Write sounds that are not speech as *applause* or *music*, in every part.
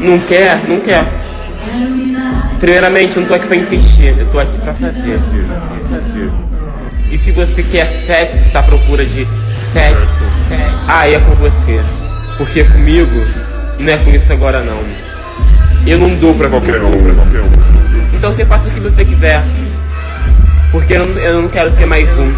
Não quer? Não quer. Primeiramente, eu não tô aqui pra insistir, eu tô aqui pra fazer. E se você quer sexo, está à procura de sexo, aí é com você. Porque comigo, não é com isso agora não. Eu não dou pra qualquer um. Então você faça o que você quiser. Porque eu não, eu não quero ser mais um.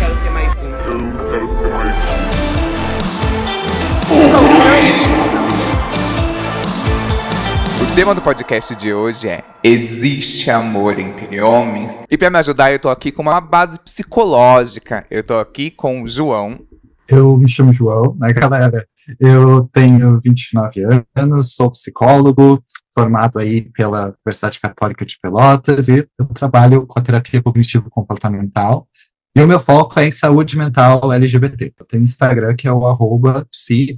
O tema do podcast de hoje é Existe amor entre homens? E para me ajudar, eu tô aqui com uma base psicológica. Eu tô aqui com o João. Eu me chamo João, né, galera? Eu tenho 29 anos, sou psicólogo, formado aí pela Universidade Católica de Pelotas e eu trabalho com a terapia cognitivo-comportamental e o meu foco é em saúde mental LGBT. Eu tenho Instagram que é o arroba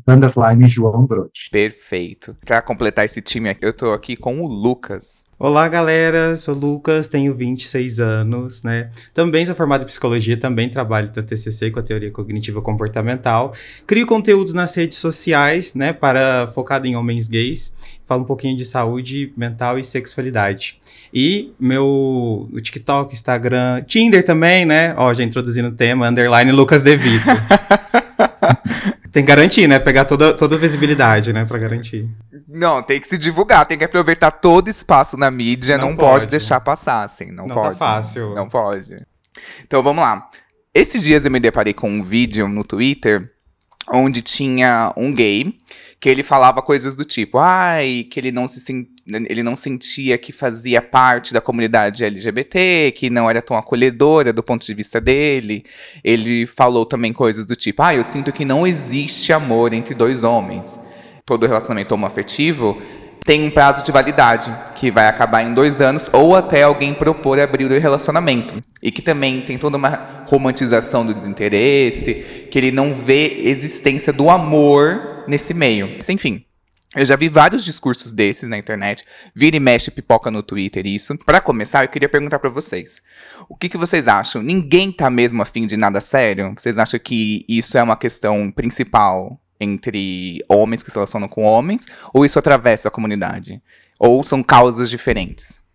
underline João. Perfeito. Para completar esse time eu tô aqui com o Lucas. Olá, galera. Sou Lucas, tenho 26 anos, né? Também sou formado em psicologia, também trabalho da TCC com a teoria cognitiva comportamental. Crio conteúdos nas redes sociais, né, para focado em homens gays. Falo um pouquinho de saúde mental e sexualidade. E meu TikTok, Instagram, Tinder também, né? Ó, já introduzindo o tema, underline Lucas Devito. *laughs* tem que garantir, né? Pegar toda, toda a visibilidade, né? Pra garantir. Não, tem que se divulgar, tem que aproveitar todo espaço na mídia, não, não pode. pode. deixar passar, assim, não, não tá pode. Tá fácil. Não pode. Então vamos lá. Esses dias eu me deparei com um vídeo no Twitter onde tinha um gay que ele falava coisas do tipo, ai, que ele não se ele não sentia que fazia parte da comunidade LGBT, que não era tão acolhedora do ponto de vista dele. Ele falou também coisas do tipo, ah, eu sinto que não existe amor entre dois homens todo relacionamento homoafetivo tem um prazo de validade, que vai acabar em dois anos, ou até alguém propor abrir o relacionamento. E que também tem toda uma romantização do desinteresse, que ele não vê existência do amor nesse meio. Enfim, eu já vi vários discursos desses na internet, vira e mexe pipoca no Twitter isso. Para começar, eu queria perguntar para vocês. O que, que vocês acham? Ninguém tá mesmo afim de nada sério? Vocês acham que isso é uma questão principal entre homens que se relacionam com homens, ou isso atravessa a comunidade? Ou são causas diferentes?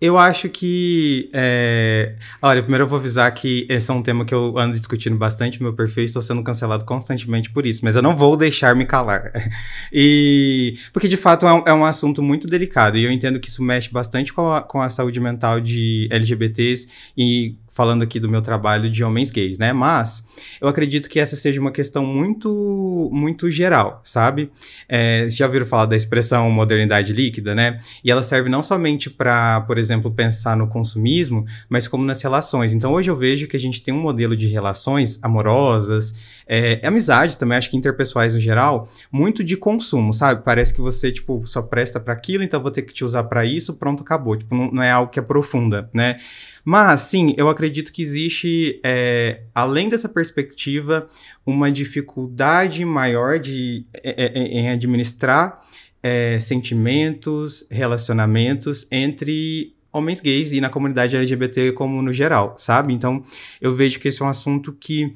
Eu acho que. É... Olha, primeiro eu vou avisar que esse é um tema que eu ando discutindo bastante no meu perfil e estou sendo cancelado constantemente por isso, mas eu não vou deixar me calar. *laughs* e. Porque de fato é um, é um, assunto muito delicado e eu entendo que isso mexe bastante com a, com a saúde mental de LGBTs e falando aqui do meu trabalho de homens gays, né? Mas eu acredito que essa seja uma questão muito, muito geral, sabe? É, já ouviram falar da expressão modernidade líquida, né? E ela serve não somente para, por exemplo, pensar no consumismo, mas como nas relações. Então hoje eu vejo que a gente tem um modelo de relações amorosas, é, amizade também, acho que interpessoais no geral, muito de consumo, sabe? Parece que você, tipo, só presta para aquilo, então vou ter que te usar para isso, pronto, acabou. Tipo, não, não é algo que aprofunda, né? Mas, sim, eu acredito que existe, é, além dessa perspectiva, uma dificuldade maior de, é, é, é em administrar é, sentimentos, relacionamentos entre homens gays e na comunidade LGBT como no geral, sabe? Então, eu vejo que esse é um assunto que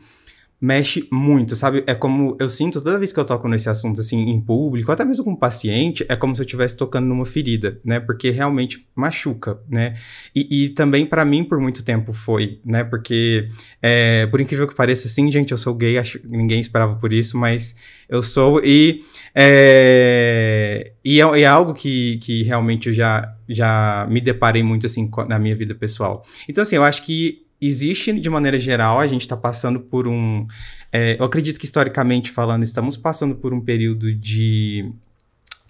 mexe muito, sabe? É como eu sinto toda vez que eu toco nesse assunto assim em público, até mesmo com um paciente, é como se eu estivesse tocando numa ferida, né? Porque realmente machuca, né? E, e também para mim por muito tempo foi, né? Porque é, por incrível que pareça, assim, gente, eu sou gay, acho ninguém esperava por isso, mas eu sou e é, e é, é algo que, que realmente eu já já me deparei muito assim na minha vida pessoal. Então assim, eu acho que existe de maneira geral, a gente está passando por um. É, eu acredito que historicamente falando, estamos passando por um período de.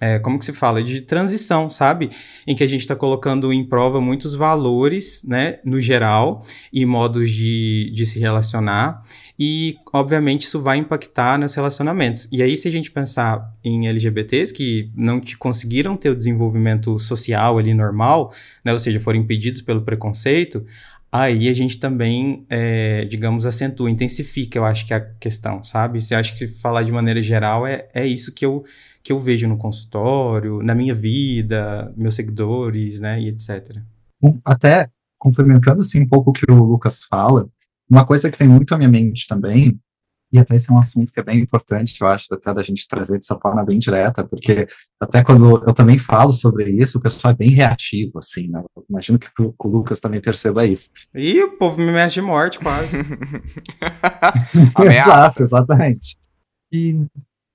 É, como que se fala? De transição, sabe? Em que a gente está colocando em prova muitos valores, né, no geral, e modos de, de se relacionar, e, obviamente, isso vai impactar nos relacionamentos. E aí, se a gente pensar em LGBTs que não conseguiram ter o desenvolvimento social ali normal, né, ou seja, foram impedidos pelo preconceito, aí a gente também, é, digamos, acentua, intensifica, eu acho que é a questão, sabe? Você acha que se falar de maneira geral, é, é isso que eu, que eu vejo no consultório, na minha vida, meus seguidores, né, e etc. Até complementando assim um pouco o que o Lucas fala, uma coisa que vem muito à minha mente também, e até esse é um assunto que é bem importante, eu acho, até da gente trazer dessa forma bem direta, porque até quando eu também falo sobre isso, o pessoal é bem reativo, assim, né? Eu imagino que o, o Lucas também perceba isso. Ih, o povo me mexe de morte, quase. *laughs* Exato, exatamente. E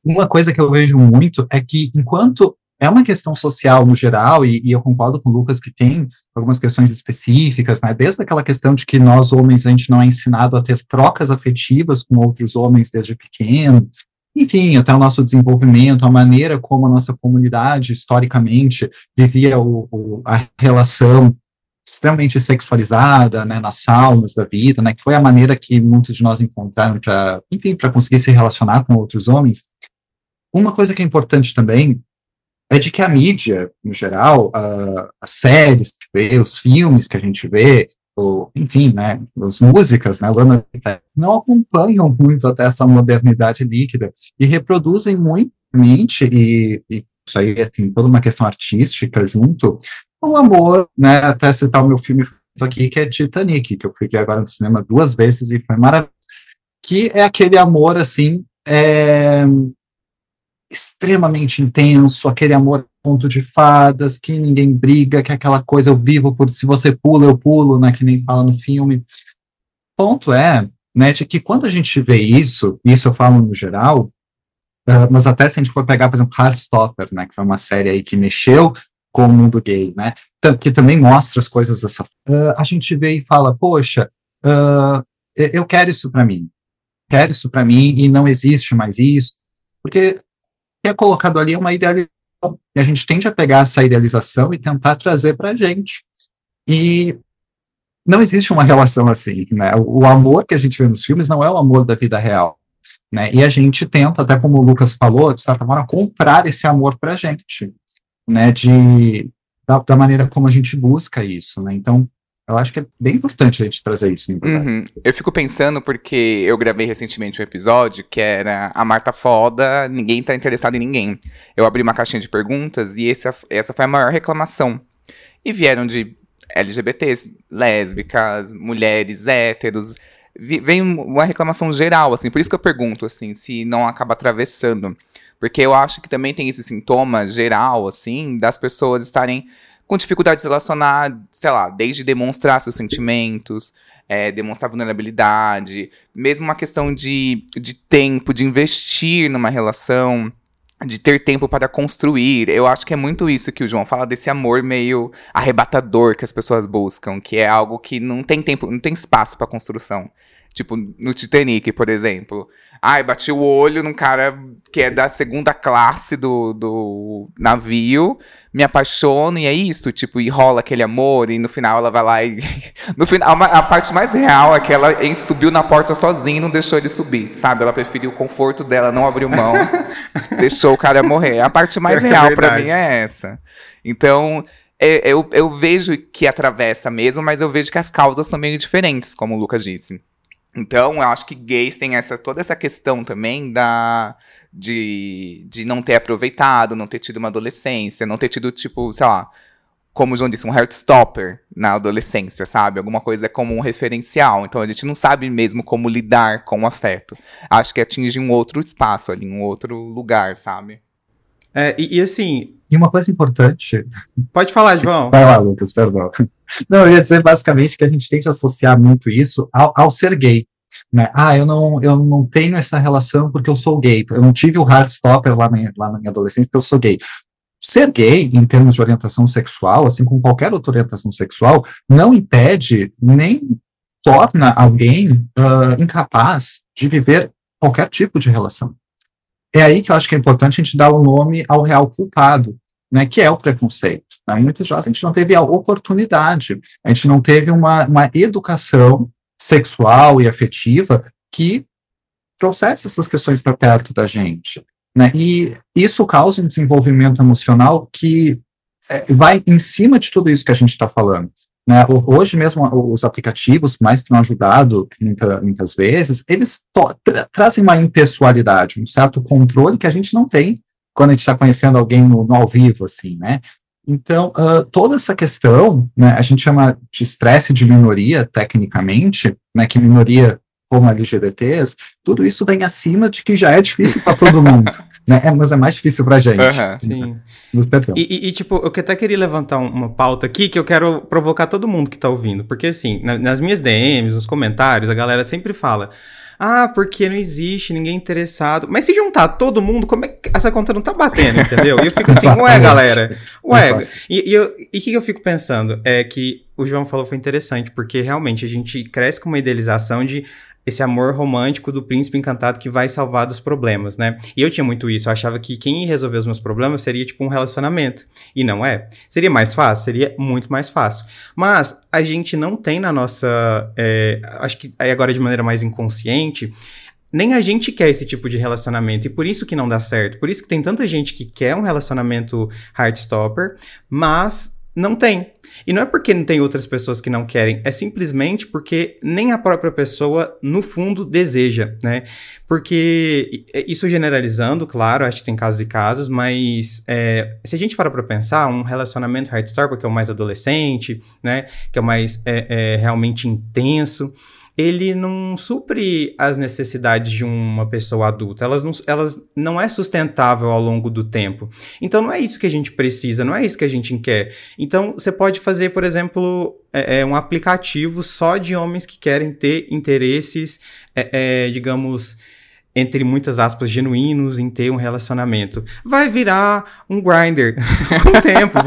uma coisa que eu vejo muito é que enquanto é uma questão social no geral, e, e, eu concordo com o Lucas que tem algumas questões específicas, né? Desde aquela questão de que nós, homens, a gente não é ensinado a ter trocas afetivas com outros homens desde pequeno, enfim, até o nosso desenvolvimento, a maneira como a nossa comunidade, historicamente, vivia o, o, a relação extremamente sexualizada, né, nas saunas da vida, né, que foi a maneira que muitos de nós encontraram para, enfim, para conseguir se relacionar com outros homens. Uma coisa que é importante também é de que a mídia, no geral, as séries que vê, os filmes que a gente vê, ou, enfim, né, as músicas, né, Lana não acompanham muito até essa modernidade líquida e reproduzem muito e, e isso aí tem toda uma questão artística junto, um amor, né, até citar o meu filme aqui, que é Titanic, que eu fui aqui agora no cinema duas vezes e foi maravilhoso, que é aquele amor, assim, é, extremamente intenso, aquele amor ponto de fadas, que ninguém briga, que é aquela coisa eu vivo por se você pula, eu pulo, né, que nem fala no filme. Ponto é, né, de que quando a gente vê isso, isso eu falo no geral, uh, mas até se a gente for pegar, por exemplo, Heartstopper, né, que foi uma série aí que mexeu com o mundo gay, né, que também mostra as coisas dessa uh, a gente vê e fala, poxa, uh, eu quero isso para mim, quero isso para mim e não existe mais isso, porque que é colocado ali é uma idealização. E a gente tende a pegar essa idealização e tentar trazer para a gente. E não existe uma relação assim, né? O, amor que a gente vê nos filmes não é o amor da vida real, né? E a gente tenta, até como o Lucas falou, de certa forma, comprar esse amor para a gente, né? De, da, da, maneira como a gente busca isso, né? Então, eu acho que é bem importante a gente trazer isso. Uhum. Eu fico pensando porque eu gravei recentemente um episódio que era a Marta foda, ninguém tá interessado em ninguém. Eu abri uma caixinha de perguntas e esse, essa foi a maior reclamação. E vieram de LGBTs, lésbicas, mulheres, héteros. Vem uma reclamação geral, assim. Por isso que eu pergunto, assim, se não acaba atravessando. Porque eu acho que também tem esse sintoma geral, assim, das pessoas estarem com dificuldade de se relacionar, sei lá, desde demonstrar seus sentimentos, é, demonstrar vulnerabilidade, mesmo uma questão de, de tempo, de investir numa relação, de ter tempo para construir. Eu acho que é muito isso que o João fala desse amor meio arrebatador que as pessoas buscam, que é algo que não tem tempo, não tem espaço para construção. Tipo, no Titanic, por exemplo. Ai, bati o olho num cara que é da segunda classe do, do navio, me apaixono e é isso, tipo, e rola aquele amor, e no final ela vai lá e. *laughs* no final, a parte mais real é que ela subiu na porta sozinha e não deixou ele subir, sabe? Ela preferiu o conforto dela, não abriu mão, *laughs* deixou o cara morrer. A parte mais é real para mim é essa. Então, é, eu, eu vejo que atravessa mesmo, mas eu vejo que as causas são meio diferentes, como o Lucas disse. Então, eu acho que gays têm essa, toda essa questão também da, de, de não ter aproveitado, não ter tido uma adolescência, não ter tido, tipo, sei lá, como o João disse, um heartstopper na adolescência, sabe? Alguma coisa como um referencial. Então a gente não sabe mesmo como lidar com o afeto. Acho que atinge um outro espaço ali, um outro lugar, sabe? É, e, e, assim. E uma coisa importante. Pode falar, João. Vai lá, Lucas, perdão. *laughs* Não, eu ia dizer basicamente que a gente tem que associar muito isso ao, ao ser gay. Né? Ah, eu não, eu não tenho essa relação porque eu sou gay. Eu não tive o hardstopper lá na, lá na minha adolescência porque eu sou gay. Ser gay, em termos de orientação sexual, assim como qualquer outra orientação sexual, não impede nem torna alguém uh, incapaz de viver qualquer tipo de relação. É aí que eu acho que é importante a gente dar o um nome ao real culpado, né, que é o preconceito. Né? Muitos de a gente não teve a oportunidade, a gente não teve uma, uma educação sexual e afetiva que trouxesse essas questões para perto da gente. Né? E isso causa um desenvolvimento emocional que é, vai em cima de tudo isso que a gente está falando. Né? Hoje mesmo, os aplicativos mais têm ajudado, muita, muitas vezes, eles tra trazem uma impessoalidade, um certo controle que a gente não tem quando a gente está conhecendo alguém no, no, ao vivo, assim, né? Então, uh, toda essa questão, né, a gente chama de estresse de minoria, tecnicamente, né, que minoria como LGBTs, tudo isso vem acima de que já é difícil para todo mundo, *laughs* né? É, mas é mais difícil pra gente. Aham. Sim. No perdão. E, e- tipo, eu até queria levantar um- uma pauta aqui que eu quero provocar todo mundo que tá ouvindo. Porque, assim, na- nas minhas DMs, nos comentários, a galera sempre fala. Ah, porque não existe ninguém interessado. Mas se juntar todo mundo, como é que essa conta não tá batendo, entendeu? E eu fico assim, ué, galera. Ué, e, eu- e o que eu fico pensando? É que o João falou foi interessante, porque realmente a gente cresce com uma idealização de esse amor romântico do príncipe encantado que vai salvar dos problemas, né? E eu tinha muito isso, eu achava que quem ia resolver os meus problemas seria tipo um relacionamento. E não é. Seria mais fácil? Seria muito mais fácil. Mas a gente não tem na nossa. é, acho que agora de maneira mais inconsciente. Nem a gente quer esse tipo de relacionamento, e por isso que não dá certo. Por isso que tem tanta gente que quer um relacionamento heartstopper, mas não tem. E não é porque não tem outras pessoas que não querem, é simplesmente porque nem a própria pessoa, no fundo, deseja, né? Porque isso generalizando, claro, acho que tem casos e casos, mas é, se a gente parar pra pensar, um relacionamento heartstopper, que é o mais adolescente, né? Que é o mais é, é, realmente intenso, ele não supre as necessidades de uma pessoa adulta. Elas não, elas não é sustentável ao longo do tempo. Então não é isso que a gente precisa, não é isso que a gente quer. Então você pode fazer, por exemplo, é, é, um aplicativo só de homens que querem ter interesses, é, é, digamos, entre muitas aspas, genuínos em ter um relacionamento. Vai virar um grinder *laughs* com o tempo,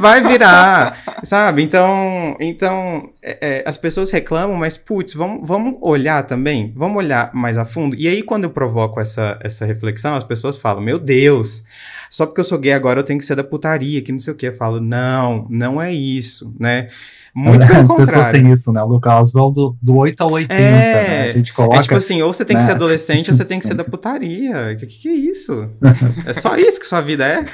vai virar, sabe? Então, então é, é, as pessoas reclamam, mas putz, vamos, vamos olhar também, vamos olhar mais a fundo. E aí, quando eu provoco essa, essa reflexão, as pessoas falam: Meu Deus, só porque eu sou gay agora eu tenho que ser da putaria, que não sei o que. Eu falo: Não, não é isso, né? Muito pelo As pessoas contrário. têm isso, né? O Lucas Oswald do, do 8 ao 80, É, né? A gente coloca. É tipo assim, ou você tem que né? ser adolescente ou você tem que ser da putaria. Que, que que é isso? *laughs* É só isso que sua vida é?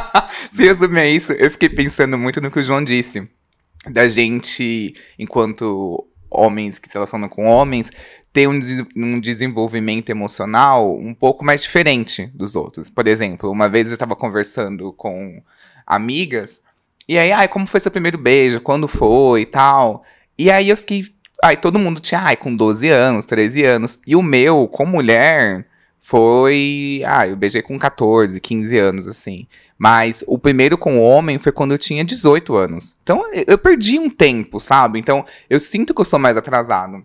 *laughs* Se resumir a isso, eu fiquei pensando muito no que o João disse. Da gente, enquanto homens que se relacionam com homens, ter um, um desenvolvimento emocional um pouco mais diferente dos outros. Por exemplo, uma vez eu estava conversando com amigas, e aí, ai, como foi seu primeiro beijo? Quando foi e tal? E aí eu fiquei. Ai, todo mundo tinha, ai, com 12 anos, 13 anos. E o meu, com mulher, foi. Ah, eu beijei com 14, 15 anos, assim. Mas o primeiro com homem foi quando eu tinha 18 anos. Então eu perdi um tempo, sabe? Então eu sinto que eu sou mais atrasado.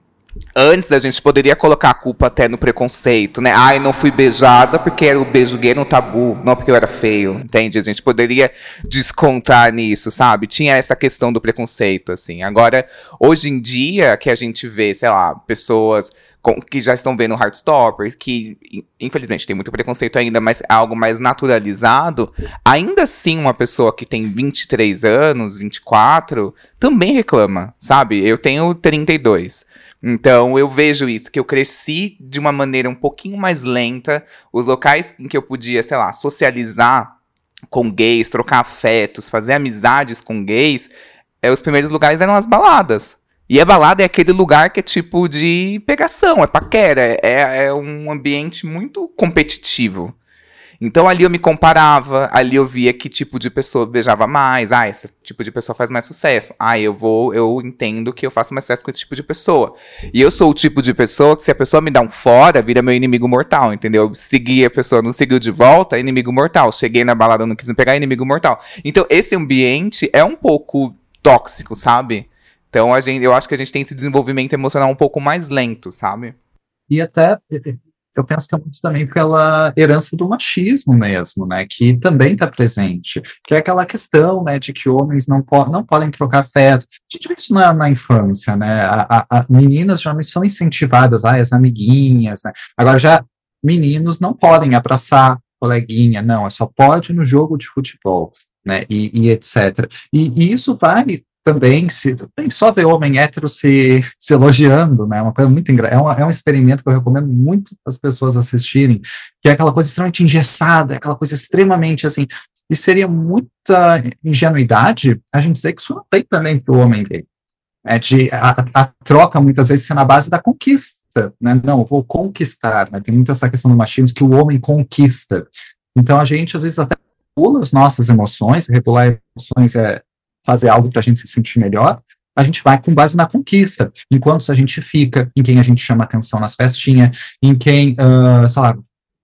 Antes a gente poderia colocar a culpa até no preconceito, né? Ai, não fui beijada porque era o beijo gay um tabu, não porque eu era feio, entende? A gente poderia descontar nisso, sabe? Tinha essa questão do preconceito, assim. Agora, hoje em dia, que a gente vê, sei lá, pessoas com- que já estão vendo Heartstopper, que in- infelizmente tem muito preconceito ainda, mas é algo mais naturalizado, ainda assim uma pessoa que tem 23 anos, 24, também reclama, sabe? Eu tenho 32. Então eu vejo isso, que eu cresci de uma maneira um pouquinho mais lenta. Os locais em que eu podia, sei lá, socializar com gays, trocar afetos, fazer amizades com gays, é, os primeiros lugares eram as baladas. E a balada é aquele lugar que é tipo de pegação, é paquera, é, é um ambiente muito competitivo. Então ali eu me comparava, ali eu via que tipo de pessoa beijava mais, ah, esse tipo de pessoa faz mais sucesso. Ah, eu vou, eu entendo que eu faço mais sucesso com esse tipo de pessoa. E eu sou o tipo de pessoa que se a pessoa me dá um fora, vira meu inimigo mortal, entendeu? Segui a pessoa, não seguiu de volta, inimigo mortal. Cheguei na balada, não quis me pegar, inimigo mortal. Então esse ambiente é um pouco tóxico, sabe? Então a gente, eu acho que a gente tem esse desenvolvimento emocional um pouco mais lento, sabe? E até eu penso que é muito também pela herança do machismo mesmo, né? Que também está presente. Que é aquela questão, né, de que homens não, po não podem trocar afeto. A gente vê isso na, na infância, né? A, a, a meninas geralmente são incentivadas, ah, as amiguinhas, né? Agora já meninos não podem abraçar coleguinha, não, é só pode no jogo de futebol, né? E, e etc. E, e isso vai também se bem, só ver homem hétero se, se elogiando, né? Uma coisa muito engraçada. É, uma, é um experimento que eu recomendo muito as pessoas assistirem, que é aquela coisa extremamente engessada, é aquela coisa extremamente assim. E seria muita ingenuidade a gente dizer que isso não tem também para o homem gay. É de a, a, troca muitas vezes ser na base da conquista, né? Não, eu vou conquistar, né? Tem muito essa questão do machismo que o homem conquista. Então a gente às vezes até pula as nossas emoções, regular emoções é fazer algo para a gente se sentir melhor, a gente vai com base na conquista. Enquanto a gente fica em quem a gente chama atenção nas festinhas, em quem, uh, sei lá,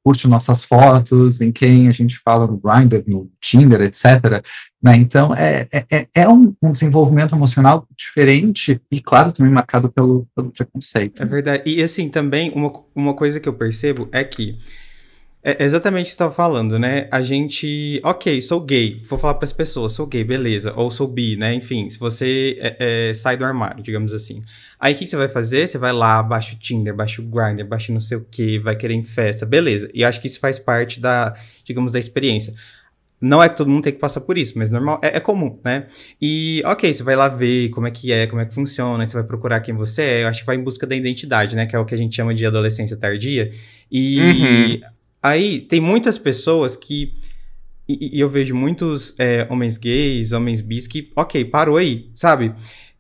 curte nossas fotos, em quem a gente fala no Grindr, no Tinder, etc. Né? Então, é, é, é, é um, um, desenvolvimento emocional diferente e, claro, também marcado pelo, pelo preconceito. É verdade. E, assim, também, uma, uma coisa que eu percebo é que é exatamente o que você estava falando, né? A gente, ok, sou gay, vou falar para as pessoas, sou gay, beleza, ou sou bi, né? Enfim, se você é, é, sai do armário, digamos assim. Aí o que, que, você vai fazer? Você vai lá, baixa o Tinder, baixa o Grindr, baixa não sei o que, vai querer em festa, beleza. E acho que isso faz parte da, digamos, da experiência. Não é que todo mundo tem que passar por isso, mas normal, é, é, comum, né? E, ok, você vai lá ver como é que é, como é que funciona, você vai procurar quem você é, eu acho que vai em busca da identidade, né? Que é o que a gente chama de adolescência tardia. E uhum. Aí tem muitas pessoas que. E, e eu vejo muitos é, homens gays, homens bis que, ok, parou aí, sabe?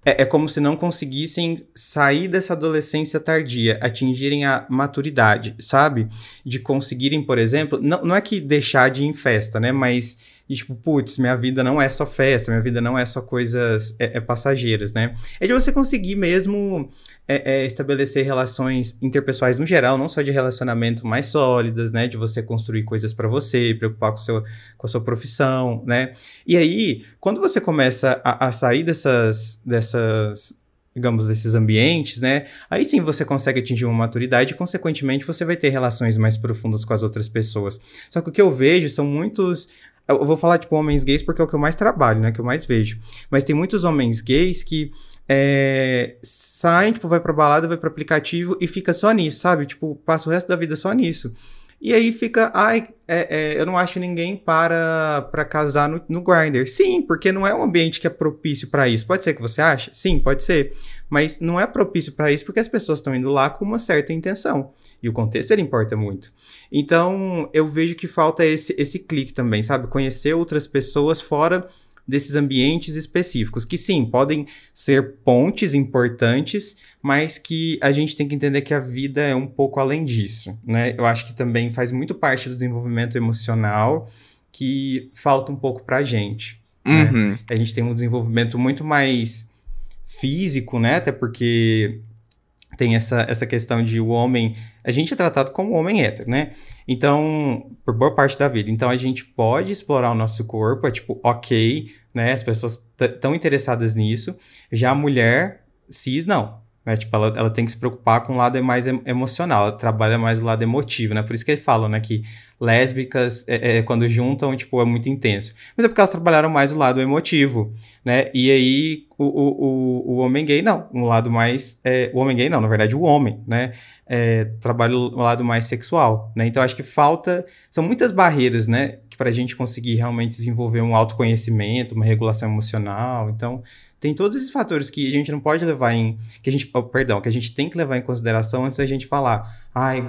É, é, como se não conseguissem sair dessa adolescência tardia, atingirem a maturidade, sabe? De conseguirem, por exemplo, não, não é que deixar de ir em festa, né? Mas e tipo, putz, minha vida não é só festa, minha vida não é só coisas é, é passageiras, né? É de você conseguir mesmo é, é, estabelecer relações interpessoais no geral, não só de relacionamento mais sólidas, né? De você construir coisas para você, preocupar com, seu, com a sua profissão, né? E aí, quando você começa a, a sair dessas, dessas digamos, desses ambientes, né? Aí sim você consegue atingir uma maturidade e, consequentemente, você vai ter relações mais profundas com as outras pessoas. Só que o que eu vejo são muitos eu vou falar, tipo, homens gays porque é o que eu mais trabalho, né? Que eu mais vejo. Mas tem muitos homens gays que é, saem, tipo, vai pra balada, vai pro aplicativo e fica só nisso, sabe? Tipo, passa o resto da vida só nisso. E aí fica, ai, é, é, eu não acho ninguém para, para casar no, no Grindr. Sim, porque não é um ambiente que é propício para isso. Pode ser que você ache? Sim, pode ser. Mas não é propício para isso porque as pessoas estão indo lá com uma certa intenção. E o contexto ele importa muito. Então, eu vejo que falta esse, esse clique também, sabe? Conhecer outras pessoas fora desses ambientes específicos, que sim, podem ser pontes importantes, mas que a gente tem que entender que a vida é um pouco além disso, né? Eu acho que também faz muito parte do desenvolvimento emocional que falta um pouco pra gente. Né? Uhum. Né? A gente tem um desenvolvimento muito mais físico, né? Até porque tem essa, essa questão de o homem. A gente é tratado como homem hétero, né? Então, por boa parte da vida. Então, a gente pode explorar o nosso corpo, é tipo, ok, né? As pessoas estão interessadas nisso. Já a mulher cis, não. Né? Tipo, ela, ela tem que se preocupar com o lado mais emocional, ela trabalha mais o lado emotivo, né? Por isso que eles falam, né? Que lésbicas, é, é, quando juntam, tipo, é muito intenso. Mas é porque elas trabalharam mais o lado emotivo, né? E aí, o, o, o, homem gay, não. Um lado mais... É, o homem gay, não. Na verdade, o homem, né? É, trabalha o lado mais sexual, né? Então, acho que falta... São muitas barreiras, né? Para a gente conseguir realmente desenvolver um autoconhecimento, uma regulação emocional. Então, tem todos esses fatores que a gente não pode levar em. que a gente. Oh, perdão, que a gente tem que levar em consideração antes da gente falar. Ai,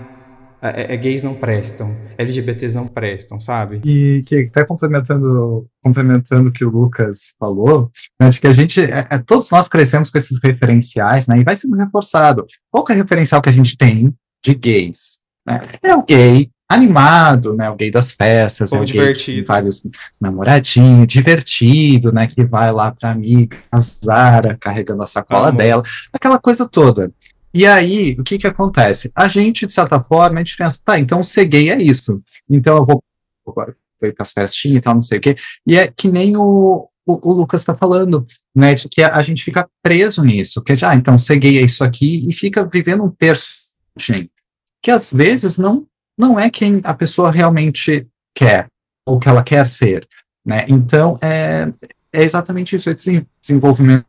é, é, gays não prestam, LGBTs não prestam, sabe? E que até complementando, complementando o que o Lucas falou, né, de que a gente, é, é, todos nós crescemos com esses referenciais, né, e vai sendo reforçado. Qual é o referencial que a gente tem de gays? Né? É o gay animado, né? O gay das festas, é o divertido. vários namoradinhos, divertido, né? Que vai lá pra amiga, a Zara, carregando a sacola dela, aquela coisa toda. E aí, o que que acontece? A gente, de certa forma, a gente pensa, tá, então ser gay é isso. Então eu vou, para as festinhas e tal, não sei o quê. E é que nem o, o, o Lucas está falando, né? De que a, a, gente fica preso nisso, que já, ah, então ser gay é isso aqui, e fica vivendo um personagem que às vezes não não é quem a pessoa realmente quer ou que ela quer ser, né? Então é, é exatamente isso, esse desenvolvimento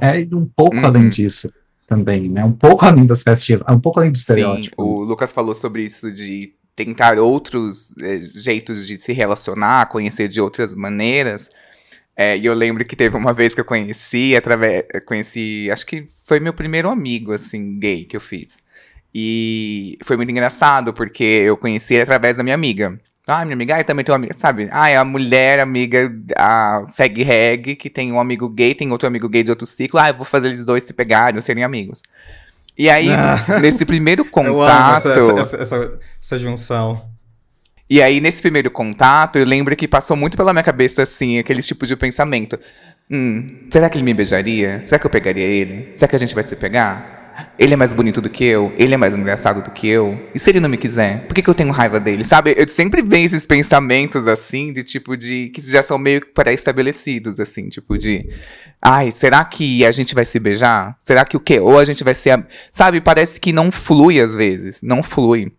é um pouco uhum. além disso também, né? Um pouco além das festinhas, um pouco além do estereótipo. Sim, o Lucas falou sobre isso de tentar outros é, jeitos de se relacionar, conhecer de outras maneiras. É, e eu lembro que teve uma vez que eu conheci, através, conheci, acho que foi meu primeiro amigo, assim, gay que eu fiz. E foi muito engraçado, porque eu conheci ele através da minha amiga. Ah, minha amiga, ah, também tem uma amiga, sabe? Ah, é a mulher amiga, a Fag Reg, que tem um amigo gay, tem outro amigo gay de outro ciclo. Ah, eu vou fazer eles dois se pegarem, serem amigos. E aí, ah. *laughs* nesse primeiro contato. Essa, essa, essa, essa, junção. E aí, nesse primeiro contato, eu lembro que passou muito pela minha cabeça, assim, aquele tipo de pensamento. Hum, será que ele me beijaria? Será que eu pegaria ele? Será que a gente vai se pegar? Ele é mais bonito do que eu? Ele é mais engraçado do que eu? E se ele não me quiser? Por que, que eu tenho raiva dele? Sabe? Eu sempre venho esses pensamentos assim, de tipo de. que já são meio pré-estabelecidos, assim, tipo de. Ai, será que a gente vai se beijar? Será que o quê? Ou a gente vai ser. Sabe? Parece que não flui às vezes. Não flui.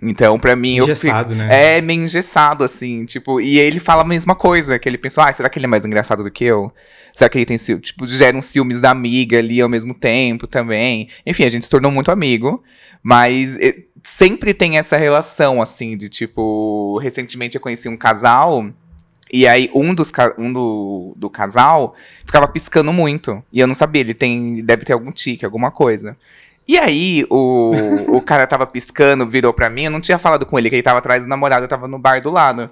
Então, pra mim, engessado, eu fico, né? É meio engessado, assim, tipo, e ele fala a mesma coisa, que ele pensou, ah, será que ele é mais engraçado do que eu? Será que ele tem ciúmes? Tipo, gera uns ciúmes da amiga ali ao mesmo tempo também. Enfim, a gente se tornou muito amigo, mas eh, sempre tem essa relação, assim, de tipo, recentemente eu conheci um casal. E aí, um, dos, um do, do casal ficava piscando muito. E eu não sabia, ele tem. Deve ter algum tique, alguma coisa. E aí, o, o cara tava piscando, virou pra mim, eu não tinha falado com ele, que ele tava atrás do namorado, tava no bar do lado.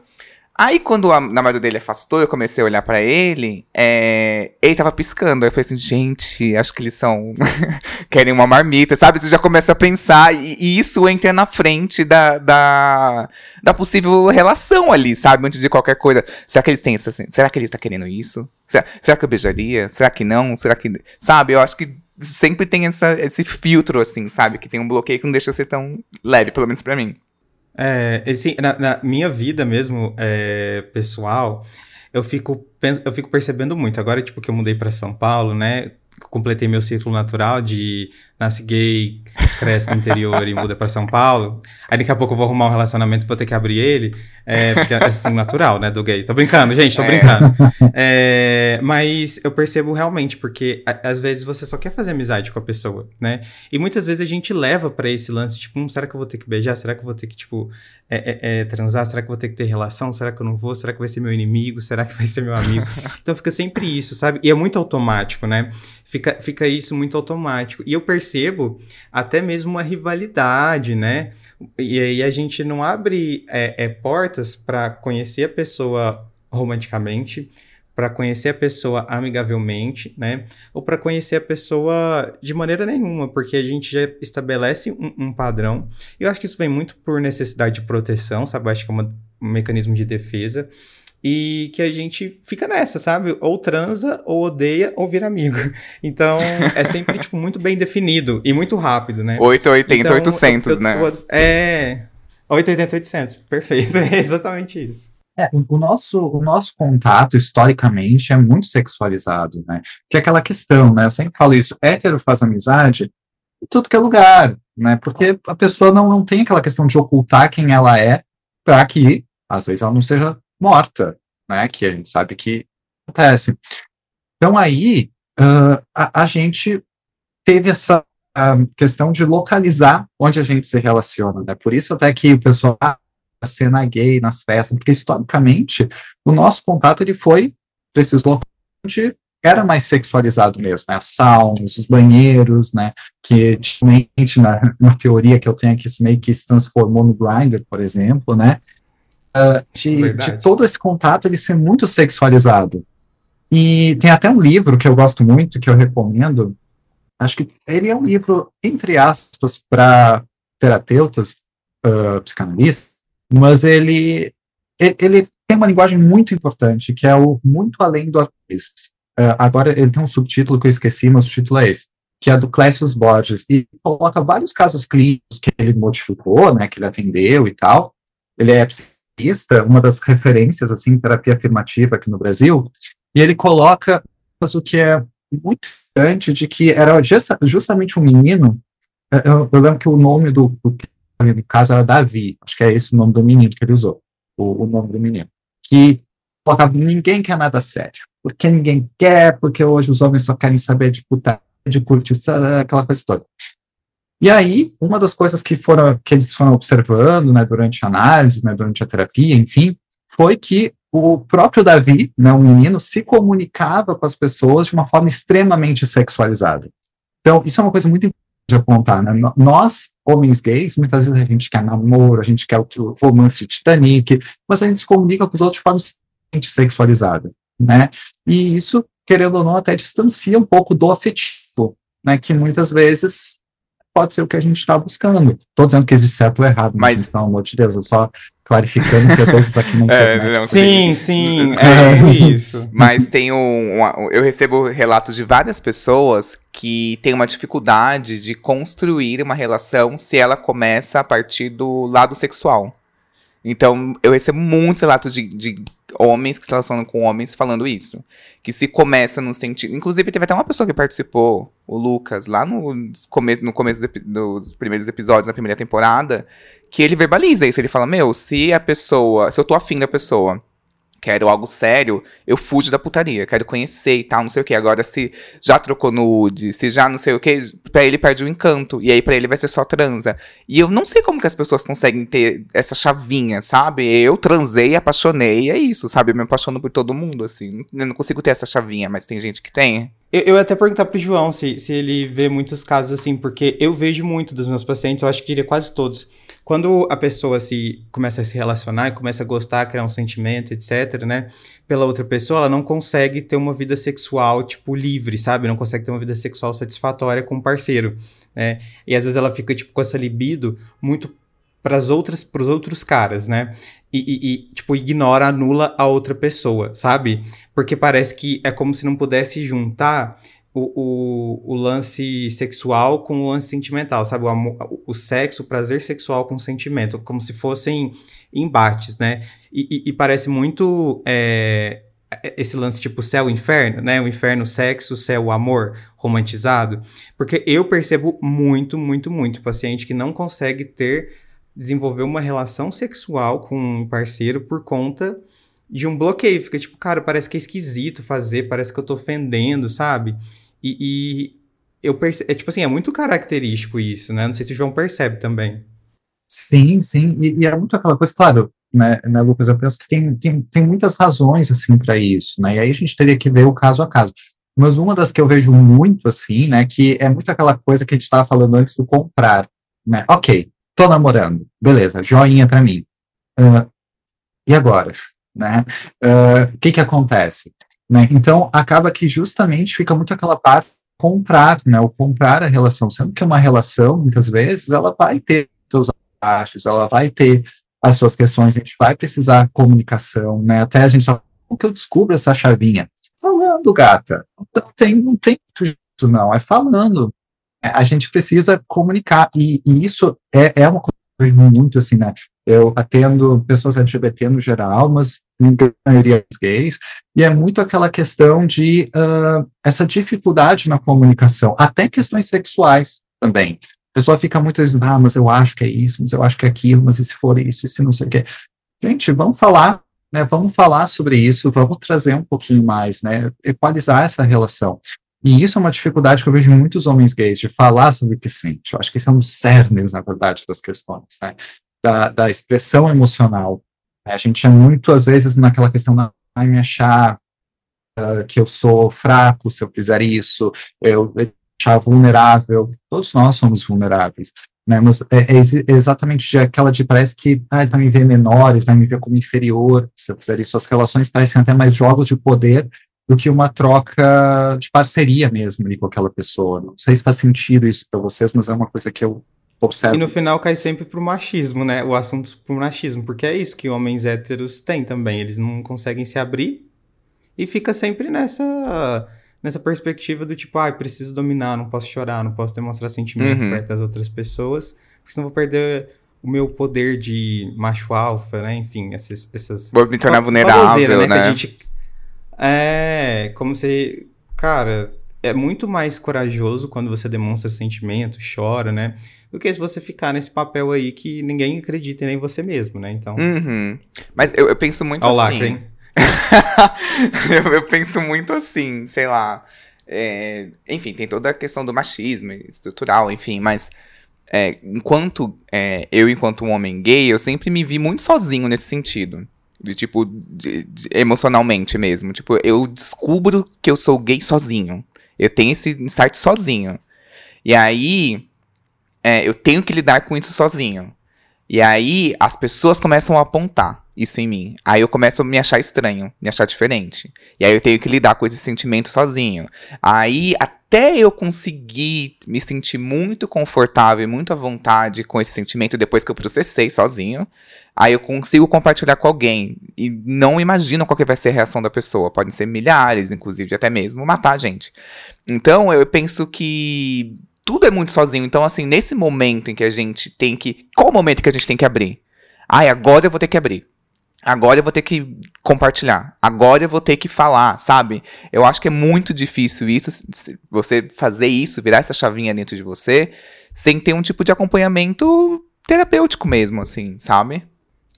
Aí, quando a namorada dele afastou, eu comecei a olhar pra ele, é, ele tava piscando. Aí eu falei assim, gente, acho que eles são. *laughs* querem uma marmita, sabe? Você já começa a pensar, e, e isso entra na frente da, da, da, possível relação ali, sabe? Antes de qualquer coisa. Será que eles têm isso assim? Será que ele tá querendo isso? Será, será que eu beijaria? Será que não? Será que. Sabe? Eu acho que sempre tem essa, esse filtro, assim, sabe? Que tem um bloqueio que não deixa ser tão leve, pelo menos para mim. É, assim, na, na, minha vida mesmo, é, pessoal, eu fico, eu fico percebendo muito. Agora, tipo, que eu mudei para São Paulo, né? Completei meu ciclo natural de nasce gay, cresce no interior e muda para São Paulo. Aí daqui a pouco eu vou arrumar um relacionamento e vou ter que abrir ele. É, porque é assim, natural, né, do gay. Tô brincando, gente, tô é. brincando. É, mas eu percebo realmente, porque a, às vezes você só quer fazer amizade com a pessoa, né? E muitas vezes a gente leva para esse lance, tipo, hum, será que eu vou ter que beijar? Será que eu vou ter que, tipo, é, é, é, transar? Será que eu vou ter que ter relação? Será que eu não vou? Será que vai ser meu inimigo? Será que vai ser meu amigo? então fica sempre isso, sabe? E é muito automático, né? Fica, fica isso muito automático. E eu percebo até mesmo uma rivalidade, né? E aí a gente não abre é, é, portas para conhecer a pessoa romanticamente, para conhecer a pessoa amigavelmente, né? Ou para conhecer a pessoa de maneira nenhuma, porque a gente já estabelece um, um padrão. Eu acho que isso vem muito por necessidade de proteção, sabe? Eu acho que é uma, um mecanismo de defesa e que a gente fica nessa, sabe? Ou transa, ou odeia, ou vira amigo. *laughs* Então, é sempre, tipo, muito bem definido e muito rápido, né? 880, então, 800, eu, eu, né? É, 880, 800, perfeito, *laughs* é exatamente isso. É, o nosso, o nosso contato, historicamente, é muito sexualizado, né? Que é aquela questão, né? Eu sempre falo isso, hétero faz amizade em tudo que é lugar, né? Porque a pessoa não, não tem aquela questão de ocultar quem ela é para que, às vezes, ela não seja morta, né? Que a gente sabe que acontece. Então aí uh, a, a, gente teve essa uh, questão de localizar onde a gente se relaciona, né? Por isso até que o pessoal ah, a cena gay nas festas, porque historicamente o nosso contato ele foi para esses locais onde era mais sexualizado mesmo, né? As saunas, os banheiros, né? Que diferente na, na teoria que eu tenho isso meio que se transformou no Grindr, por exemplo, né? De, de, todo esse contato ele ser muito sexualizado. E tem até um livro que eu gosto muito, que eu recomendo. Acho que ele é um livro, entre aspas, para terapeutas, uh, psicanalistas, mas ele, ele, ele, tem uma linguagem muito importante, que é o Muito Além do Arco-Íris. Uh, agora ele tem um subtítulo que eu esqueci, mas o título é esse, que é do Clécio Borges, e coloca vários casos clínicos que ele modificou, né, que ele atendeu e tal. Ele é uma das referências assim terapia afirmativa aqui no Brasil, e ele coloca o que é muito importante de que era justa, justamente um menino. É, eu, eu, lembro que o nome do, do no caso era Davi, acho que é esse o nome do menino que ele usou, o, o nome do menino, que colocava ninguém quer nada sério, porque ninguém quer, porque hoje os homens só querem saber de puta, de curtição, aquela coisa toda. E aí, uma das coisas que foram que eles foram observando, né, durante a análise, né, durante a terapia, enfim, foi que o próprio Davi, né, um menino, se comunicava com as pessoas de uma forma extremamente sexualizada. Então, isso é uma coisa muito importante de apontar, né? Nós, homens gays, muitas vezes a gente quer namoro, a gente quer o romance de Titanic, mas a gente se comunica com os outros de forma extremamente sexualizada, né? E isso, querendo ou não, até distancia um pouco do afetivo, né? Que muitas vezes pode ser o que a gente está buscando. Estou dizendo que existe certo ou errado, mas, mas pelo amor de Deus, eu só clarificando que às vezes aqui na *laughs* É, não, Sim, sim, É. *laughs* é isso. Mas tem um, um- Eu recebo relatos de várias pessoas que têm uma dificuldade de construir uma relação se ela começa a partir do lado sexual. Então, eu recebo muitos relatos de, de homens que se relacionam com homens falando isso. Que se começa no sentido. Inclusive, teve até uma pessoa que participou, o Lucas, lá no começo, no começo epi- dos primeiros episódios, na primeira temporada, que ele verbaliza isso. Ele fala: Meu, se a pessoa. Se eu tô afim da pessoa, quero algo sério, eu fujo da putaria, quero conhecer e tal, não sei o que. Agora, se já trocou nude, se já não sei o que, pra ele perde o encanto. E aí pra ele vai ser só transa. E eu não sei como que as pessoas conseguem ter essa chavinha, sabe? Eu transei, apaixonei, é isso, sabe? Eu me apaixono por todo mundo, assim. Eu não consigo ter essa chavinha, mas tem gente que tem. Eu, eu ia até perguntar pro João se, se ele vê muitos casos assim, porque eu vejo muito dos meus pacientes, eu acho que diria quase todos. Quando a pessoa se começa a se relacionar e começa a gostar, criar um sentimento, etc, né, pela outra pessoa, ela não consegue ter uma vida sexual, tipo, livre, sabe? Não consegue ter uma vida sexual satisfatória com o parceiro, né? E às vezes ela fica, tipo, com essa libido muito pras outras, pros outros caras, né? E, e- e, tipo, ignora, anula a outra pessoa, sabe? Porque parece que é como se não pudesse juntar o, o, o lance sexual com o lance sentimental, sabe? O, amor, o sexo, o prazer sexual com o sentimento, como se fossem embates, né? E, e- e parece muito é, esse lance tipo céu e inferno, né? O inferno, sexo, céu, amor romantizado. Porque eu percebo muito, muito, muito paciente que não consegue ter, desenvolver uma relação sexual com um parceiro por conta de um bloqueio. Fica tipo, cara, parece que é esquisito fazer, parece que eu tô ofendendo, sabe? E, e eu percebo, é tipo assim, é muito característico isso, né? Não sei se o João percebe também. Sim, sim, e, e é muito aquela coisa, claro, né, né, Lucas, eu penso que tem, tem, tem muitas razões, assim, para isso, né, e aí a gente teria que ver o caso a caso. Mas uma das que eu vejo muito, assim, né, que é muito aquela coisa que a gente estava falando antes do comprar, né, ok, tô namorando, beleza, joinha para mim. Ah, e agora, *laughs* né, o que que acontece? Né, então, acaba que justamente fica muito aquela parte comprar, né, o comprar a relação, sendo que uma relação, muitas vezes, ela vai ter seus baixos, ela vai ter as suas questões, a gente vai precisar comunicação, né? Até a gente fala, como que eu descubro essa chavinha? Falando, gata. Não tem, não tem muito jeito, não, é falando. É, A gente precisa comunicar, e, e isso é, é uma coisa muito assim, né? Eu atendo pessoas LGBT no geral, mas maioria gays, e é muito aquela questão de ah, essa dificuldade na comunicação, até questões sexuais também. A pessoa fica muito assim, ah, mas eu acho que é isso, mas eu acho que é aquilo, mas e se for isso, e se não sei o quê. Gente, vamos falar, né? Vamos falar sobre isso, vamos trazer um pouquinho mais, né? Equalizar essa relação. E isso é uma dificuldade que eu vejo em muitos homens gays, de falar sobre o que sente. Eu acho que isso é um dos cernes, na verdade, das questões, né? Da, da expressão emocional. A gente é muito, às vezes, naquela questão da me achar ah, que eu sou fraco se eu fizer isso, eu achar vulnerável. Todos nós somos vulneráveis. Né, mas é, é ex- exatamente aquela de parece que ah, ele vai me ver menor, ele vai me ver como inferior se eu fizer isso. As relações parecem até mais jogos de poder do que uma troca de parceria mesmo ali com aquela pessoa. Não sei se faz sentido isso para vocês, mas é uma coisa que eu observo. E no final cai sempre pro machismo, né? O assunto pro machismo, porque é isso que homens héteros têm também. Eles não conseguem se abrir e fica sempre nessa nessa perspectiva do tipo, ah, preciso dominar, não posso chorar, não posso demonstrar sentimento Uhum. perto das outras pessoas, porque senão eu vou perder o meu poder de macho alfa, né? Enfim, essas, essas Vou me tornar Uma- uma baboseira, vulnerável, que a né? gente- É, como se. Cara, é muito mais corajoso quando você demonstra sentimento, chora, né? Do que se você ficar nesse papel aí que ninguém acredita nem você mesmo, né? Então. Uhum. Mas eu, eu penso muito assim. lacre, hein? *laughs* eu, eu penso muito assim, sei lá. é, enfim, tem toda a questão do machismo estrutural, enfim, mas é, enquanto é, eu, enquanto um homem gay, eu sempre me vi muito sozinho nesse sentido. De tipo, de- de- emocionalmente mesmo. Tipo, eu descubro que eu sou gay sozinho. Eu tenho esse insight sozinho. E aí, é, eu tenho que lidar com isso sozinho. E aí, as pessoas começam a apontar. Isso em mim. Aí eu começo a me achar estranho, me achar diferente. E aí eu tenho que lidar com esse sentimento sozinho. Aí até eu conseguir me sentir muito confortável e muito à vontade com esse sentimento depois que eu processei sozinho, aí eu consigo compartilhar com alguém e não imagino qual que vai ser a reação da pessoa. Podem ser milhares, inclusive, até mesmo matar a gente. Então eu penso que tudo é muito sozinho. Então assim, nesse momento em que a gente tem que, qual o momento que a gente tem que abrir? Ai, agora eu vou ter que abrir. Agora eu vou ter que compartilhar. Agora eu vou ter que falar, sabe? Eu acho que é muito difícil isso, você fazer isso, virar essa chavinha dentro de você, sem ter um tipo de acompanhamento terapêutico mesmo, assim, sabe?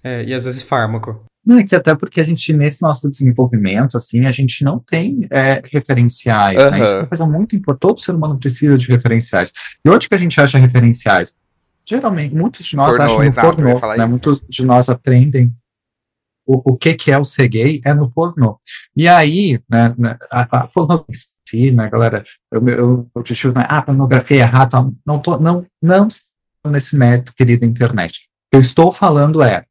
É, e às vezes fármaco. Não, é que até porque a gente, nesse nosso desenvolvimento, assim, a gente não tem é, referenciais, Aham. né? Isso é uma coisa muito importante. Todo ser humano precisa de referenciais. E onde que a gente acha referenciais? Geralmente, muitos de nós Pornô, acham no exato, pornô, né? isso. Muitos de nós aprendem o, o que que é o ser gay é no pornô. E aí, né, né, a, a pornô si, né, galera, eu, eu, eu te né, ah, pornografia é errado, tal. não tô, não, não estou nesse mérito, querida internet. Eu estou falando é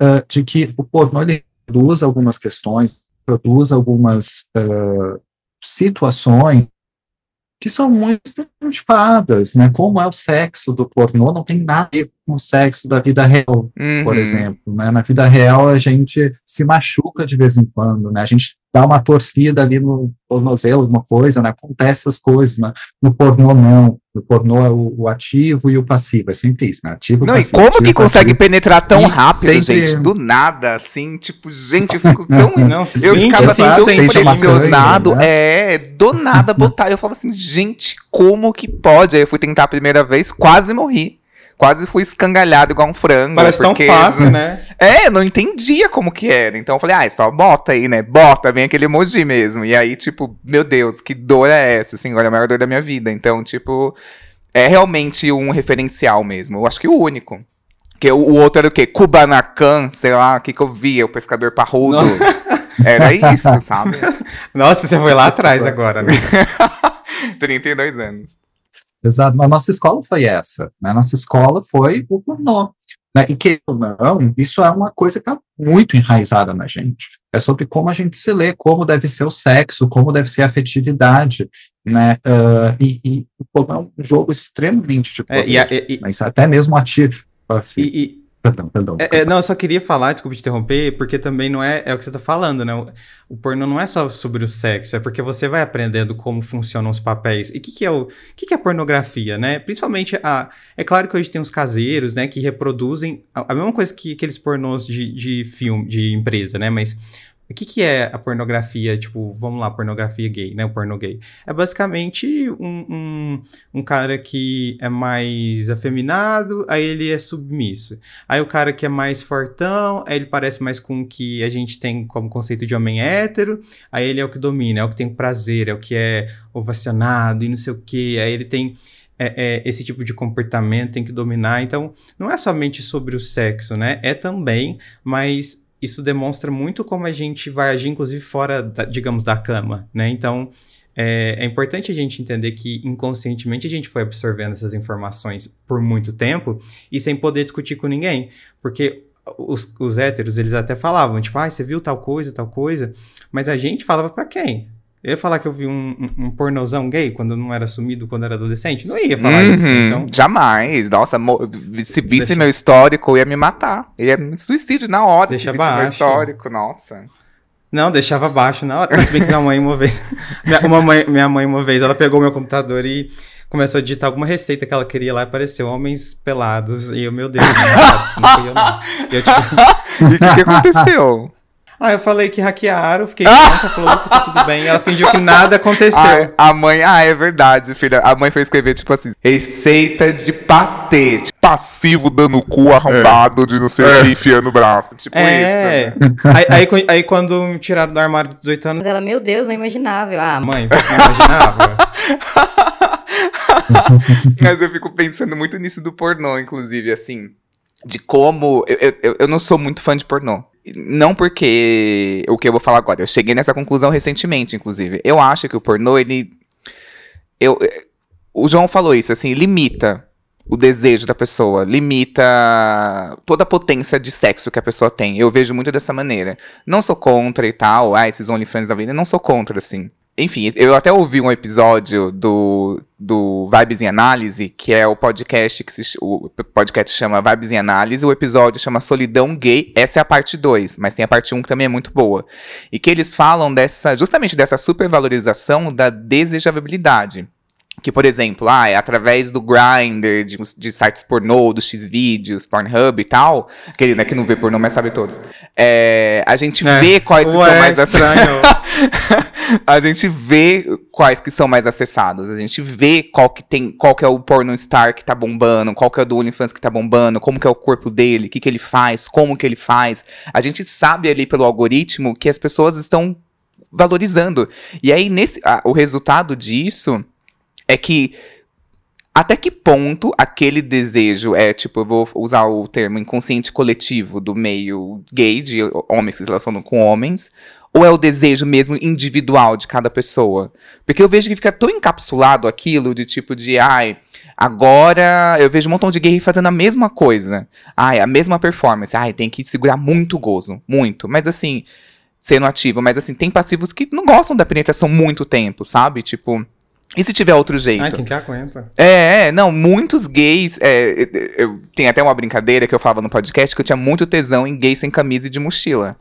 ah, de que o pornô ele produz algumas questões, produz algumas ah, situações que são muito estereotipadas, né? Como é o sexo do pornô, não tem nada a ver com o sexo da vida real, por Uhum. exemplo, né? Na vida real a gente se machuca de vez em quando, né? A gente dá uma torcida ali no tornozelo, alguma coisa, né? Acontece essas coisas, né? No pornô não. No pornô é o, o ativo e o passivo, é sempre isso, né? Ativo, Não, e passivo, como ativo, que consegue passivo. penetrar tão E rápido, sempre- gente? Do nada, assim, tipo, gente, eu fico tão. *laughs* Não, eu 20 ficava assim, tão impressionado. bacana, É, do nada botar. Eu falava assim, gente, como que pode? Aí eu fui tentar a primeira vez, quase morri. Quase fui escangalhado igual um frango. Parece tão porque- fácil, né? *laughs* É, eu não entendia como que era. Então eu falei, ah, só bota aí, né? Bota, bem aquele emoji mesmo. E aí, tipo, meu Deus, que dor é essa? Assim, olha, a maior dor da minha vida. Então, tipo, é realmente um referencial mesmo. Eu acho que o único. Que o, o outro era o quê? Kubanacan, sei lá, o que que eu via? O pescador parrudo. *laughs* Era isso, sabe? *laughs* Nossa, você foi lá atrás agora, né? 32 anos. Exato, mas a nossa escola foi essa, né? A nossa escola foi o pornô. Né? E que não, isso é uma coisa que está muito enraizada na gente. É sobre como a gente se lê, como deve ser o sexo, como deve ser a afetividade, né? Ah, e, e o pornô é um jogo extremamente de É, poder, e, a- e- mas até mesmo ativo. Assim, e- perdão, perdão. É, é, não, eu só queria falar, desculpa te interromper, porque também não é, é o que você tá falando, né? O, o pornô não é só sobre o sexo, é porque você vai aprendendo como funcionam os papéis. E o que, que é o que, que é pornografia, né? Principalmente a. É claro que hoje tem os caseiros, né, que reproduzem a, a mesma coisa que aqueles pornôs de, de filme, de empresa, né? Mas o que, que é a pornografia, tipo, vamos lá, pornografia gay, né? O pornô gay. É basicamente um, um, um cara que é mais afeminado, aí ele é submisso. Aí o cara que é mais fortão, aí ele parece mais com o que a gente tem como conceito de homem hétero, aí ele é o que domina, é o que tem prazer, é o que é ovacionado e não sei o que, aí ele tem é, é, esse tipo de comportamento, tem que dominar. Então, não é somente sobre o sexo, né? É também, mas isso demonstra muito como a gente vai agir, inclusive fora, da- digamos, da cama, né? Então, é, é importante a gente entender que inconscientemente a gente foi absorvendo essas informações por muito tempo e sem poder discutir com ninguém. Porque os, os héteros, eles até falavam, tipo, ah, você viu tal coisa, tal coisa, mas a gente falava pra quem? Eu ia falar que eu vi um, um, um pornozão gay quando eu não era assumido, quando eu era adolescente? Não ia falar isso? Uhum, Então, Jamais. Nossa, se visse Deixa- meu histórico, eu ia me matar. Ia me suicídio na hora Deixa se visse meu baixo. histórico. Nossa. Não, deixava baixo na hora. Se bem que minha mãe uma vez. *laughs* Minha, uma mãe, minha mãe uma vez, ela pegou meu computador e começou a digitar alguma receita que ela queria lá e apareceu homens pelados. E eu, meu Deus, não, não fui eu não. Eu, tipo, *laughs* E o que, que aconteceu? Ah, eu falei que hackearam, fiquei tonta, falou que tá tudo bem. E ela fingiu que nada aconteceu. *laughs* Ai, a mãe, ah, é verdade, filha. A mãe foi escrever, tipo assim, receita de patê. Tipo, passivo dando o cu arrombado de não sei o que enfiando o braço. tipo isso. é. né? Aí, aí, aí quando me tiraram do armário de 18 anos, Mas ela, meu Deus, não imaginável. Ah, mãe, não imaginava. *laughs* Mas eu fico pensando muito nisso do pornô, inclusive, assim. De como. Eu, eu, eu não sou muito fã de pornô. Não porque. O que eu vou falar agora. Eu cheguei nessa conclusão recentemente, inclusive. Eu acho que o pornô, ele. Eu, o João falou isso, assim, limita. o desejo da pessoa, limita toda a potência de sexo que a pessoa tem. Eu vejo muito dessa maneira. Não sou contra e tal, ah, esses OnlyFans da vida, não sou contra, assim. Enfim, eu até ouvi um episódio do, do Vibes em Análise, que é o podcast que se, o podcast chama Vibes em Análise, o episódio chama Solidão Gay, essa é a parte 2, mas tem a parte 1 um que também é muito boa. E que eles falam dessa, justamente dessa supervalorização da desejabilidade. Que, por exemplo, ah, é através do Grindr, de, de sites pornô, dos X-Vídeos, Pornhub e tal, aquele né, que não vê pornô, mas sabe todos. É, a gente É, vê quais que Ué, são mais estranho. *laughs* a gente vê quais que são mais acessados. A gente vê qual que tem, qual que é o porno star que tá bombando, qual que é o do OnlyFans que tá bombando, como que é o corpo dele, o que que ele faz, como que ele faz. A gente sabe ali pelo algoritmo que as pessoas estão valorizando. E aí nesse, o resultado disso é que até que ponto aquele desejo é, tipo, eu vou usar o termo inconsciente coletivo do meio gay, de homens que se relacionam com homens, ou é o desejo mesmo individual de cada pessoa? Porque eu vejo que fica tão encapsulado aquilo de tipo de, ai, agora eu vejo um montão de gay fazendo a mesma coisa. Ai, a mesma performance. Ai, tem que segurar muito gozo, muito. Mas assim, sendo ativo, mas assim, tem passivos que não gostam da penetração muito tempo, sabe? Tipo, e se tiver outro jeito? Ai, quem que aguenta? É, é, não, muitos gays. é, eu, tem até uma brincadeira que eu falava no podcast que eu tinha muito tesão em gays sem camisa e de mochila.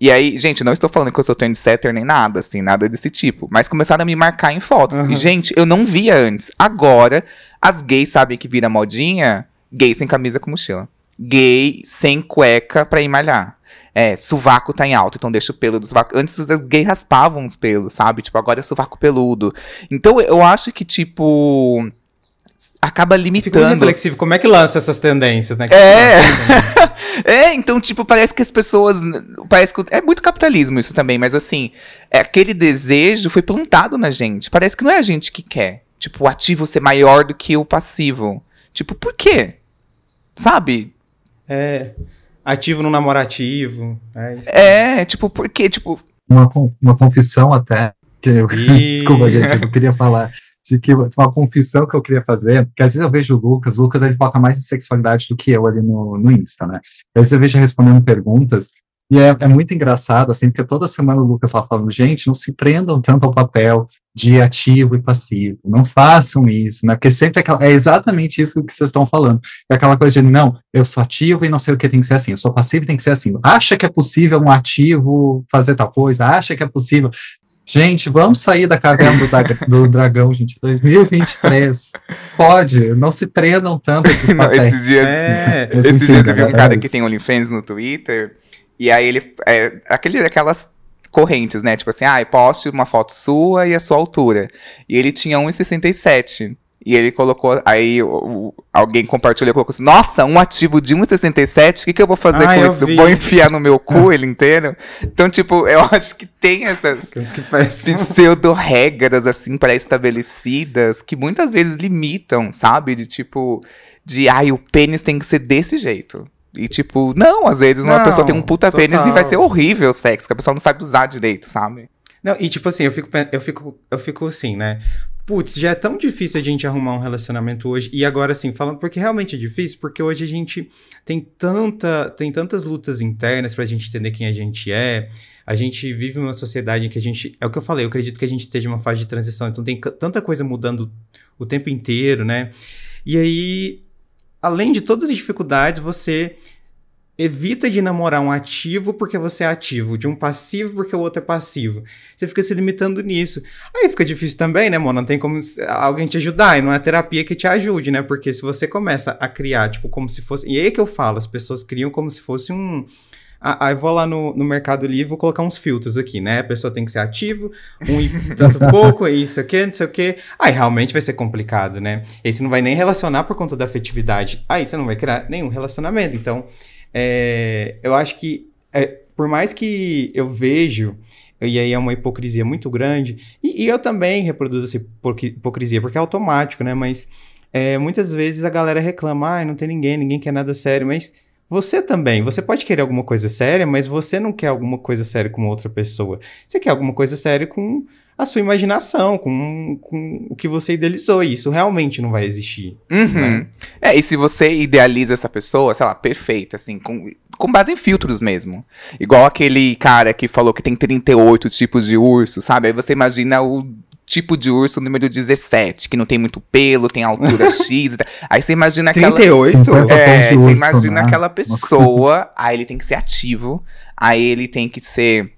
E aí, gente, não estou falando que eu sou trendsetter nem nada, assim, nada desse tipo. Mas começaram a me marcar em fotos. Aham. E, gente, eu não via antes. Agora, as gays sabem que vira modinha, gay sem camisa com mochila. Gay sem cueca pra ir malhar. É, sovaco tá em alta, então deixa o pelo do sovaco. Antes os gays raspavam os pelos, sabe? Tipo, agora é sovaco peludo. Então eu acho que, tipo. Acaba limitando. reflexivo. Como é que lança essas tendências, né? É. *laughs* é, então, tipo, parece que as pessoas. Parece que. É muito capitalismo isso também, mas assim, é, aquele desejo foi plantado na gente. Parece que não é a gente que quer. Tipo, o ativo ser maior do que o passivo. Tipo, por quê? Sabe? É. Ativo no namorativo. É isso. É, tipo, por quê? Tipo, uma, uma confissão até, que eu, Ih. *laughs* desculpa, gente, eu queria falar, de que uma confissão que eu queria fazer, porque às vezes eu vejo o Lucas, o Lucas ele foca mais em sexualidade do que eu ali no, no Insta, né? Às vezes eu vejo ele respondendo perguntas, e é, é muito engraçado, assim, porque toda semana o Lucas lá falando, gente, não se prendam tanto ao papel de ativo e passivo, não façam isso, né? Porque sempre é, aquela, é exatamente isso que vocês estão falando. É aquela coisa de, não, eu sou ativo e não sei o que tem que ser assim, eu sou passivo e tem que ser assim. Acha que é possível um ativo fazer tal coisa? Acha que é possível. Gente, vamos sair da caverna do, dra- *laughs* do dragão, gente. 2023. Pode, não se prendam tanto esses *laughs* não, esses dias. É. Enfim, dias eu vi um é cara que tem OnlyFans no Twitter, e aí ele. É, aquele, aquelas correntes, né? Tipo assim, ah, poste uma foto sua e a sua altura. E ele tinha 1,67. E ele colocou. Aí o- alguém compartilhou e colocou assim: Nossa, um ativo de 1,67? O que, que eu vou fazer Ah, com isso? vi. Vou enfiar no meu *laughs* cu ele inteiro? Então, tipo, eu *laughs* acho que tem essas pseudo-regras, assim, pré-estabelecidas, que muitas vezes limitam, sabe? De tipo, de ai, o pênis tem que ser desse jeito. E tipo, não, às vezes uma Não, pessoa tem um puta pênis e total. vai ser horrível o sexo, que a pessoa não sabe usar direito, sabe? Não, e tipo assim, eu fico, eu fico, eu fico assim, né? Putz, já é tão difícil a gente arrumar um relacionamento hoje. E agora, assim, falando porque realmente é difícil, porque hoje a gente tem tanta, tem tantas lutas internas pra gente entender quem a gente é. A gente vive numa sociedade em que a gente. É o que eu falei, eu acredito que a gente esteja em uma fase de transição. Então tem tanta coisa mudando o tempo inteiro, né? E aí, além de todas as dificuldades, você evita de namorar um ativo porque você é ativo, de um passivo porque o outro é passivo. Você fica se limitando nisso. Aí fica difícil também, né, mano? Não tem como alguém te ajudar, e não é terapia que te ajude, né? Porque se você começa a criar, tipo, como se fosse. E aí que eu falo, as pessoas criam como se fosse um. Ah, Aí eu vou lá no, no Mercado Livre vou colocar uns filtros aqui, né? A pessoa tem que ser ativo, um e *laughs* tanto pouco, é isso aqui, não sei o quê. Aí realmente vai ser complicado, né? Aí você não vai nem relacionar por conta da afetividade. Aí você não vai criar nenhum relacionamento. Então, é, eu acho que, é, por mais que eu vejo, e aí é uma hipocrisia muito grande, e, e eu também reproduzo essa hipoc- hipocrisia, porque é automático, né? Mas é, muitas vezes a galera reclama, ah, não tem ninguém, ninguém quer nada sério, mas Você também, você pode querer alguma coisa séria, mas você não quer alguma coisa séria com outra pessoa. Você quer alguma coisa séria com a sua imaginação, com, com o que você idealizou. E isso realmente não vai existir. Uhum. Né? É, e se você idealiza essa pessoa, sei lá, perfeita, assim, com, com base em filtros mesmo. Igual aquele cara que falou que tem 38 tipos de urso, sabe? Aí você imagina o tipo de urso número 17, que não tem muito pelo, tem altura *laughs* X. e tal. Aí você imagina aquela. 38? 50 É, você urso, imagina né? aquela pessoa, aí ele tem que ser ativo, aí ele tem que ser.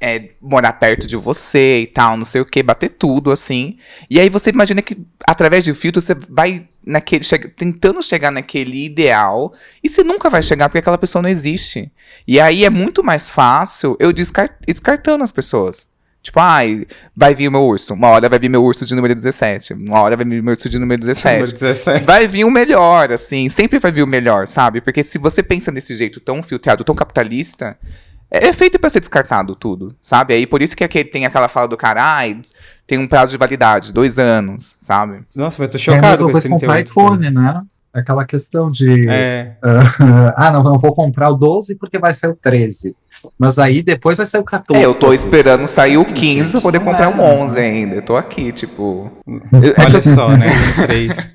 é, morar perto de você e tal, não sei o que, bater tudo, assim. E aí você imagina que, através de filtro, você vai naquele, chega- tentando chegar naquele ideal, e você nunca vai chegar porque aquela pessoa não existe. E aí é muito mais fácil eu descar- descartando as pessoas. Tipo, ai, vai vir o meu urso. Uma hora vai vir meu urso de número 17. Uma hora vai vir meu urso de número 17 Número 17. vai vir o melhor, assim, sempre vai vir o melhor, sabe? Porque se você pensa desse jeito tão filtrado, tão capitalista, é é feito pra ser descartado tudo, sabe? Aí por isso que aquele, tem aquela fala do cara, ai, tem um prazo de validade, dois anos, sabe? Nossa, mas eu tô É chocado mesma com esse coisa com o 38. iPhone, né? Aquela questão de. É. *laughs* ah, não, não vou comprar o 12 porque vai ser o 13. Mas aí depois vai ser o 14. É, eu tô esperando sair o 15 pra poder comprar é, um 11 ainda. Eu tô aqui, tipo. Olha só, né? Três.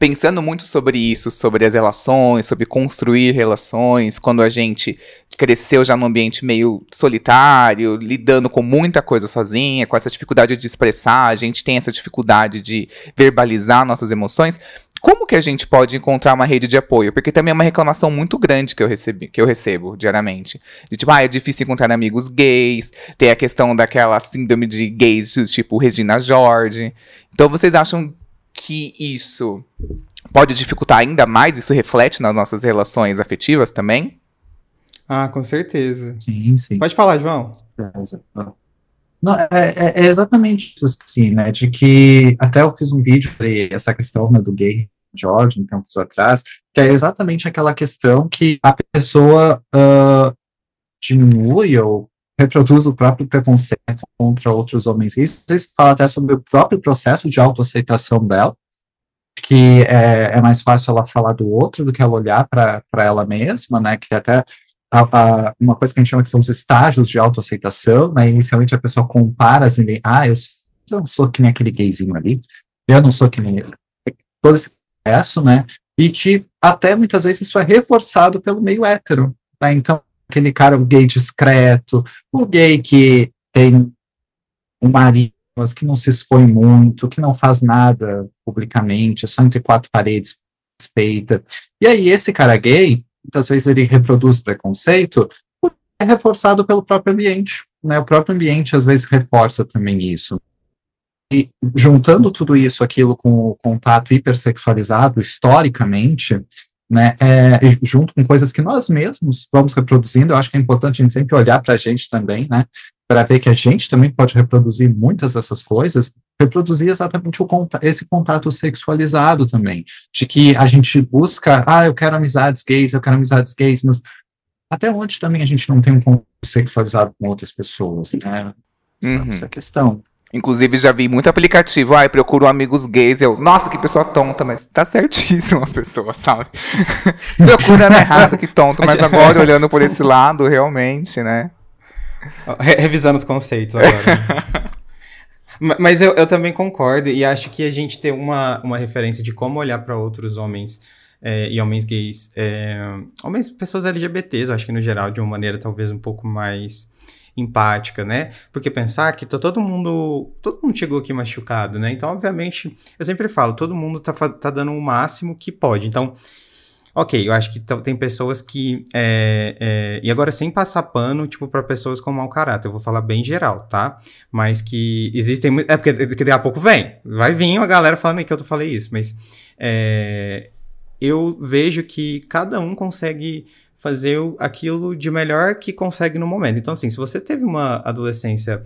pensando muito sobre isso, sobre as relações, sobre construir relações, quando a gente cresceu já num ambiente meio solitário, lidando com muita coisa sozinha, com essa dificuldade de expressar, a gente tem essa dificuldade de verbalizar nossas emoções. Como que a gente pode encontrar uma rede de apoio? Porque também é uma reclamação muito grande que eu, recebi, que eu recebo diariamente. De tipo, ah, é difícil encontrar amigos gays, tem a questão daquela síndrome de gays, tipo Regina George. Então vocês acham que isso pode dificultar ainda mais? Isso reflete nas nossas relações afetivas também? Ah, com certeza. Sim, sim. Pode falar, João. Não, é, é- é exatamente isso, assim, né? De que até eu fiz um vídeo sobre essa questão né, do gay George, um tempos atrás, que é exatamente aquela questão que a pessoa ah, diminui ou reproduz o próprio preconceito contra outros homens gays. Vocês falam até sobre o próprio processo de autoaceitação dela, que é, é mais fácil ela falar do outro do que ela olhar para ela mesma, né? Que até a- a- uma coisa que a gente chama que são os estágios de autoaceitação, né? Inicialmente a pessoa compara assim, ah, eu, não sou que nem aquele gayzinho ali, eu não sou que nem. Todo esse processo, né? E que até muitas vezes isso é reforçado pelo meio hétero, né? Então, aquele cara, o gay discreto, o gay que tem um marido, mas que não se expõe muito, que não faz nada publicamente, só entre quatro paredes, respeita. E aí, esse cara gay, muitas vezes ele reproduz preconceito, é reforçado pelo próprio ambiente, né? O próprio ambiente às vezes reforça também isso. E juntando tudo isso, aquilo com o contato hipersexualizado, historicamente, né, é, junto com coisas que nós mesmos vamos reproduzindo, eu acho que é importante a gente sempre olhar para a gente também, né, para ver que a gente também pode reproduzir muitas dessas coisas, reproduzir exatamente o conta esse contato sexualizado também, de que a gente busca, ah, eu quero amizades gays, eu quero amizades gays, mas até onde também a gente não tem um contato sexualizado com outras pessoas, né? Essa, Uhum. essa é a questão. Inclusive, já vi muito aplicativo. Ai, procuro amigos gays. Eu, nossa, que pessoa tonta, mas tá certíssima a pessoa, sabe? *laughs* Procurando errado, que tonto. Mas agora, olhando por esse lado, realmente, né? Re- revisando os conceitos agora. *laughs* Ma- Mas eu, eu também concordo e acho que a gente tem uma, uma referência de como olhar para outros homens é, e homens gays, é, homens, pessoas LGBTs, eu acho que no geral, de uma maneira talvez um pouco mais empática, né? Porque pensar que tá todo mundo, todo mundo chegou aqui machucado, né? Então, obviamente, eu sempre falo, todo mundo tá, tá dando o máximo que pode. Então, Ok, eu acho que tem pessoas que. é, é, e agora, sem passar pano, tipo, para pessoas com mau caráter, eu vou falar bem geral, tá? Mas que existem. É porque que daqui a pouco vem. Vai vir uma galera falando que eu falei isso, mas. é, eu vejo que cada um consegue fazer aquilo de melhor que consegue no momento. Então, assim, se você teve uma adolescência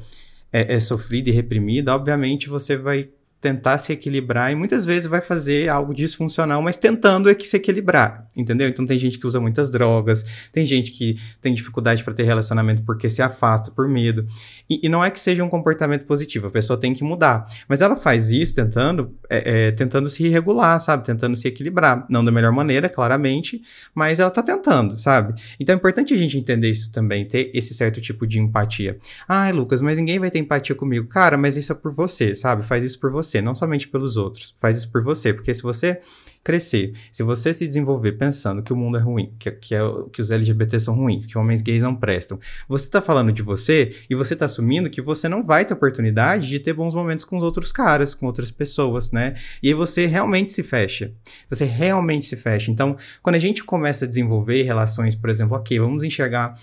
é, é, sofrida e reprimida, obviamente você vai tentar se equilibrar e muitas vezes vai fazer algo disfuncional, mas tentando é que se equilibrar, entendeu? Então tem gente que usa muitas drogas, tem gente que tem dificuldade para ter relacionamento porque se afasta por medo. E, e, não é que seja um comportamento positivo, a pessoa tem que mudar. Mas ela faz isso tentando, é, é, tentando se regular, sabe? Tentando se equilibrar. Não da melhor maneira, claramente, mas ela tá tentando, sabe? Então é importante a gente entender isso também, ter esse certo tipo de empatia. Ai, Lucas, mas ninguém vai ter empatia comigo. Cara, mas isso é por você, sabe? Faz isso por você você, não somente pelos outros. Faz isso por você, porque se você crescer, se você se desenvolver pensando que o mundo é ruim, que, que, é, que os LGBT são ruins, que homens gays não prestam, você tá falando de você e você tá assumindo que você não vai ter oportunidade de ter bons momentos com os outros caras, com outras pessoas, né? E aí você realmente se fecha. Você realmente se fecha. Então, quando a gente começa a desenvolver relações, por exemplo, ok, vamos enxergar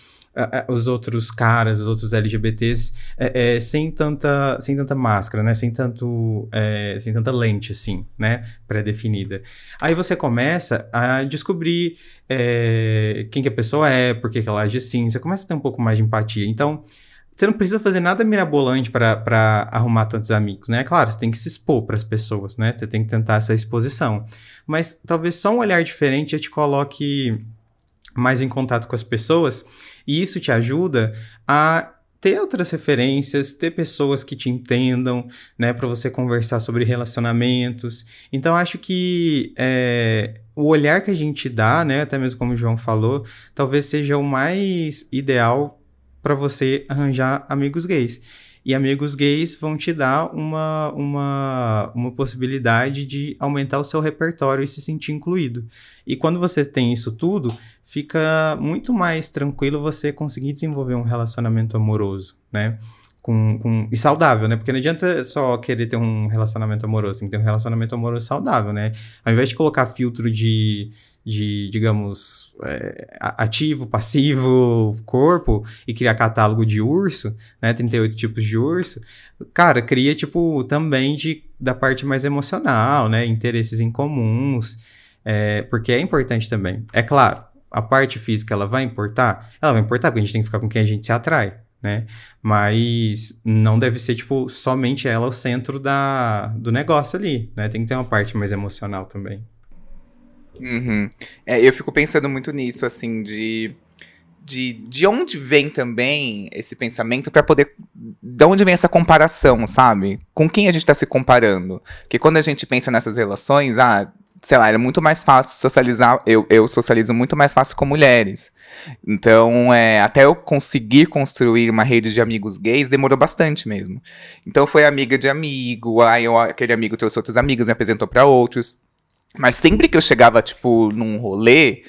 os outros caras, os outros LGBTs, é, é, sem, tanta, sem tanta máscara, né? Sem, tanto, é, sem tanta lente, assim, né? Pré-definida. Aí você começa a descobrir é, quem que a pessoa é, por que ela age assim, você começa a ter um pouco mais de empatia. Então, você não precisa fazer nada mirabolante para arrumar tantos amigos, né? Claro, você tem que se expor para as pessoas, né? Você tem que tentar essa exposição. Mas talvez só um olhar diferente já te coloque mais em contato com as pessoas e isso te ajuda a ter outras referências, ter pessoas que te entendam, né, para você conversar sobre relacionamentos. Então acho que é, o olhar que a gente dá, né, até mesmo como o João falou, talvez seja o mais ideal para você arranjar amigos gays. E amigos gays vão te dar uma, uma, uma possibilidade de aumentar o seu repertório e se sentir incluído. E quando você tem isso tudo, fica muito mais tranquilo você conseguir desenvolver um relacionamento amoroso, né? Com, com, e saudável, né? Porque não adianta só querer ter um relacionamento amoroso, tem que ter um relacionamento amoroso saudável, né? Ao invés de colocar filtro de, de digamos, é, ativo, passivo, corpo, e criar catálogo de urso, né? 38 tipos de urso, cara, cria, tipo, também de, da parte mais emocional, né? Interesses em comuns, é, porque é importante também. É claro, a parte física, ela vai importar? Ela vai importar, porque a gente tem que ficar com quem a gente se atrai, né? Mas não deve ser, tipo, somente ela o centro da, do negócio ali, né? Tem que ter uma parte mais emocional também. Uhum. É, eu fico pensando muito nisso, assim, de, de, de onde vem também esse pensamento para poder. De onde vem essa comparação, sabe? Com quem a gente está se comparando? Porque quando a gente pensa nessas relações, ah, sei lá, era muito mais fácil socializar. Eu, eu socializo muito mais fácil com mulheres. Então, é, até eu conseguir construir uma rede de amigos gays demorou bastante mesmo. Então, foi amiga de amigo, aí eu, aquele amigo trouxe outros amigos, me apresentou para outros. Mas sempre que eu chegava, tipo, num rolê